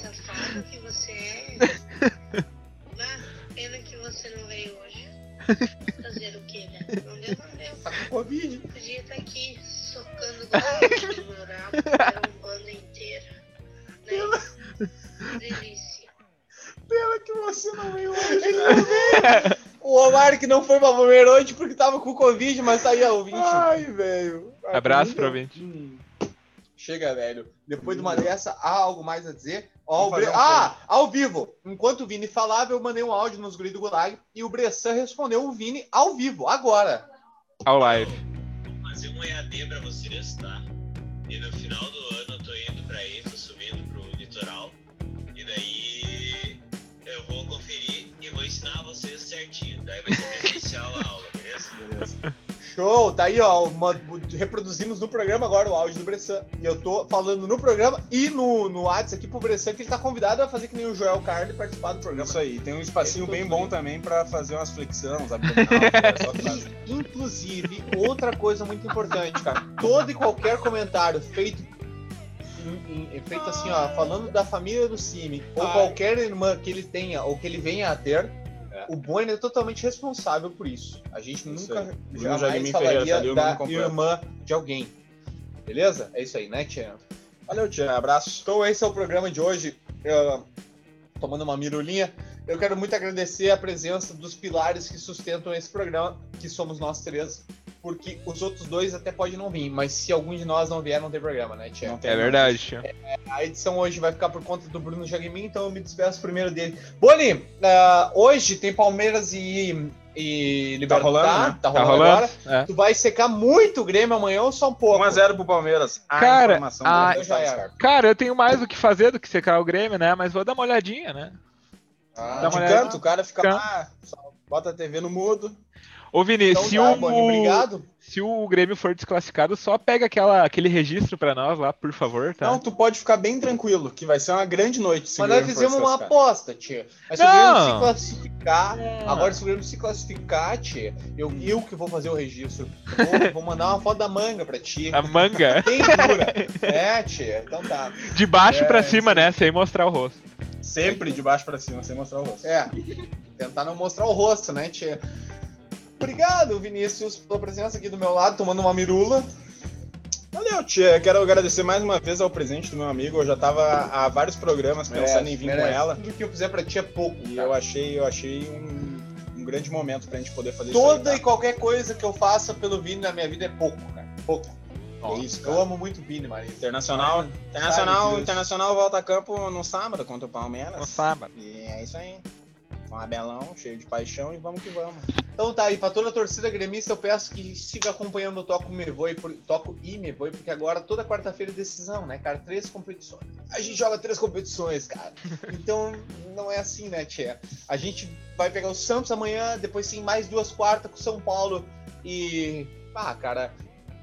Safado que você é. Vá, pena que você não veio hoje. Fazer o quê, né? Não deu, não deu. Tá com Covid. Podia estar tá aqui socando o no meu rabo, era um bando inteiro. Né? Delícia. Pena que você não veio hoje. Né? O Omar que não foi pra Pomerode porque tava com Covid, mas tá aí, ó, ouvinte. Ai, velho. Abraço pro ouvinte. Hum. Chega, velho. Depois de uma dessa, há algo mais a dizer? Ó, bre... um ah, ao vivo. Enquanto o Vini falava, eu mandei um áudio nos guri do Gulag e o Bressan respondeu o Vini ao vivo, agora. Ao live. Vou fazer um EAD pra vocês, tá? E no final do certinho. Daí vai ser especial a aula, beleza? Beleza. Show, tá aí, ó. Uma, reproduzimos no programa agora o áudio do Bressan. E eu tô falando no programa e no, no WhatsApp aqui pro Bressan que ele tá convidado a fazer que nem o Joel Carne e participar do programa. Isso aí, tem um espacinho bem bom também pra fazer umas flexões, uns Inclusive, outra coisa muito importante, cara. Todo e qualquer comentário feito feito assim, ó, falando da família do Cime, ou qualquer irmã que ele tenha ou que ele venha a ter, é. O Bueno é totalmente responsável por isso. A gente isso nunca aí. jamais falaria Ferreira, tá da irmã de alguém. Beleza? É isso aí, né, Tia? Valeu, Tia. Abraço. Então esse é o programa de hoje. Eu, tomando uma mirulinha. Eu quero muito agradecer a presença dos pilares que sustentam esse programa, que somos nós três porque os outros dois até podem não vir, mas se algum de nós não vier, não tem programa, né, Tia? É verdade, Tia. É, a edição hoje vai ficar por conta do Bruno Jagmin, então eu me despeço primeiro dele. Boni, uh, hoje tem Palmeiras e, e Libertad, tá rolando, né? tá, rolando, tá rolando agora. É. Tu vai secar muito o Grêmio amanhã ou só um pouco? 1x0 pro Palmeiras. A cara, a... cara, eu tenho mais o que fazer do que secar o Grêmio, né? Mas vou dar uma olhadinha, né? Ah, de canto, o cara fica canto. lá, bota a TV no mudo. Ô, Vini, então, se, tá, o... Obrigado. se o Grêmio for desclassificado, só pega aquela, aquele registro pra nós lá, por favor, tá? Não, tu pode ficar bem tranquilo, que vai ser uma grande noite. Mas nós fizemos uma aposta, tia. Mas se o Grêmio se classificar, é. agora se o Grêmio se classificar, tia, eu, eu que vou fazer o registro. Vou, vou, mandar uma foto da manga pra ti. A manga? Dura. É, tia, então tá. De baixo é, pra cima, sim. né? Sem mostrar o rosto. Sempre de baixo pra cima, sem mostrar o rosto. É. Tentar não mostrar o rosto, né, tia? Obrigado, Vinícius, pela presença aqui do meu lado, tomando uma mirula. Valeu, tia. Quero agradecer mais uma vez ao presente do meu amigo. Eu já tava há vários programas pensando merece, em vir merece. com ela. Tudo que eu fizer pra ti é pouco. E cara. eu achei, eu achei um, um, grande momento pra gente poder fazer Toda isso. Toda e qualquer coisa que eu faça pelo Vini na minha vida é pouco, cara. Pouco. é isso, cara. Eu amo muito o Vini, Maria. Internacional, internacional, internacional volta a campo no sábado contra o Palmeiras. No sábado. E é isso aí um abelão, cheio de paixão e vamos que vamos. Então tá, e pra toda a torcida gremista eu peço que siga acompanhando o Toco Me Voe, por, Toco e Me Voe, porque agora toda quarta-feira é decisão, né, cara? Três competições. A gente joga três competições, cara. Então não é assim, né, Tia? A gente vai pegar o Santos amanhã, depois sim mais duas quartas com o São Paulo e. Ah, cara,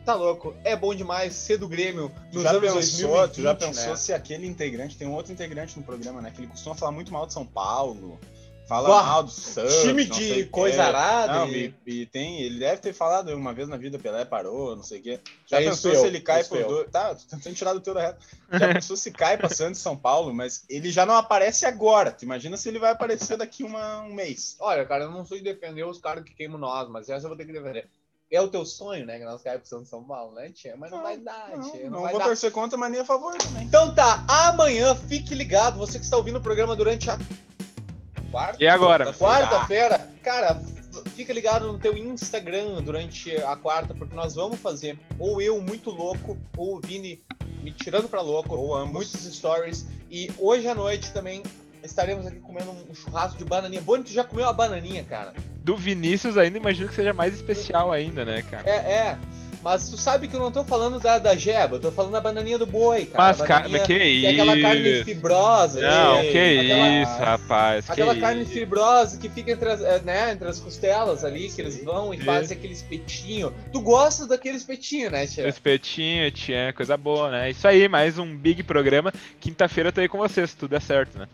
Tá louco, é bom demais ser do Grêmio nos já anos pensou, 2020, Tu já pensou né? se aquele integrante, tem um outro integrante no programa, né? Que ele costuma falar muito mal de São Paulo, fala Boa, mal do Santos. Time de coisa arada. Não, e... E, tem, ele deve ter falado uma vez na vida, Pelé parou, não sei o quê. Já é pensou se ele cai por dois. Tá, tô tentando tirar do teu da reta. Já pensou se cai pra Santos e São Paulo, mas ele já não aparece agora. Tu imagina se ele vai aparecer daqui uma, um mês. Olha, cara, eu não sou de defender os caras que queimam nós, mas essa eu vou ter que defender. É o teu sonho, né? Que nós caímos pro São Paulo, né, Tia? Mas não, não vai dar, não, Tia. Não, não vou dar. torcer contra, mas nem a favor também. Então tá, amanhã fique ligado. Você que está ouvindo o programa durante a Quarta, e agora? Quarta-feira. Cara, fica ligado no teu Instagram durante a quarta, porque nós vamos fazer ou eu muito louco, ou o Vini me tirando pra louco, ou ambos. muitos stories. E hoje à noite também estaremos aqui comendo um churrasco de bananinha. Boni, tu já comeu a bananinha, cara? Do Vinícius ainda, imagino que seja mais especial ainda, né, cara? É, é. Mas tu sabe que eu não tô falando da, da jeba, eu tô falando da bananinha do boi, cara. Mas, cara, que, que isso? É aquela carne fibrosa. Não, que aquela, isso, rapaz. Aquela que carne isso. fibrosa que fica entre as, é, né, entre as costelas ali, que eles vão e isso. fazem aquele espetinho. Tu gosta daquele espetinho, né, Tia? Espetinho, Tia, coisa boa, né? Isso aí, mais um big programa. Quinta-feira eu tô aí com vocês, se tudo der certo, né?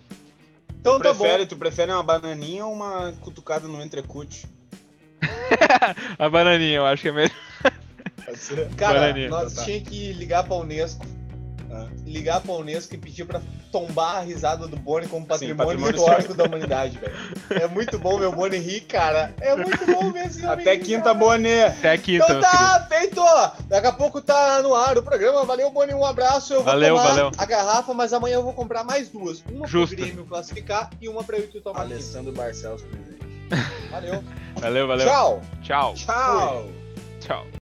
Então tu tá prefere, bom. Tu prefere uma bananinha ou uma cutucada no entrecute? a bananinha, eu acho que é melhor. Cara, Bananinha. nós tá. tinha que ligar pra Unesco. Ah. Ligar pra Unesco e pedir pra tombar a risada do Boni como patrimônio, Sim, patrimônio histórico da humanidade, velho. É muito bom meu Boni rir, cara. É muito bom mesmo. Até quinta, Boni. Até quinta. Então tá, feito. Daqui a pouco tá no ar o programa. Valeu, Boni. Um abraço. Eu vou valeu, tomar valeu. a garrafa, mas amanhã eu vou comprar mais duas. Uma Justo. pro Grêmio classificar e uma pra eu e tomar. Alessandro Barcelos, Valeu. Valeu, valeu. Tchau. Tchau. Tchau. Tchau.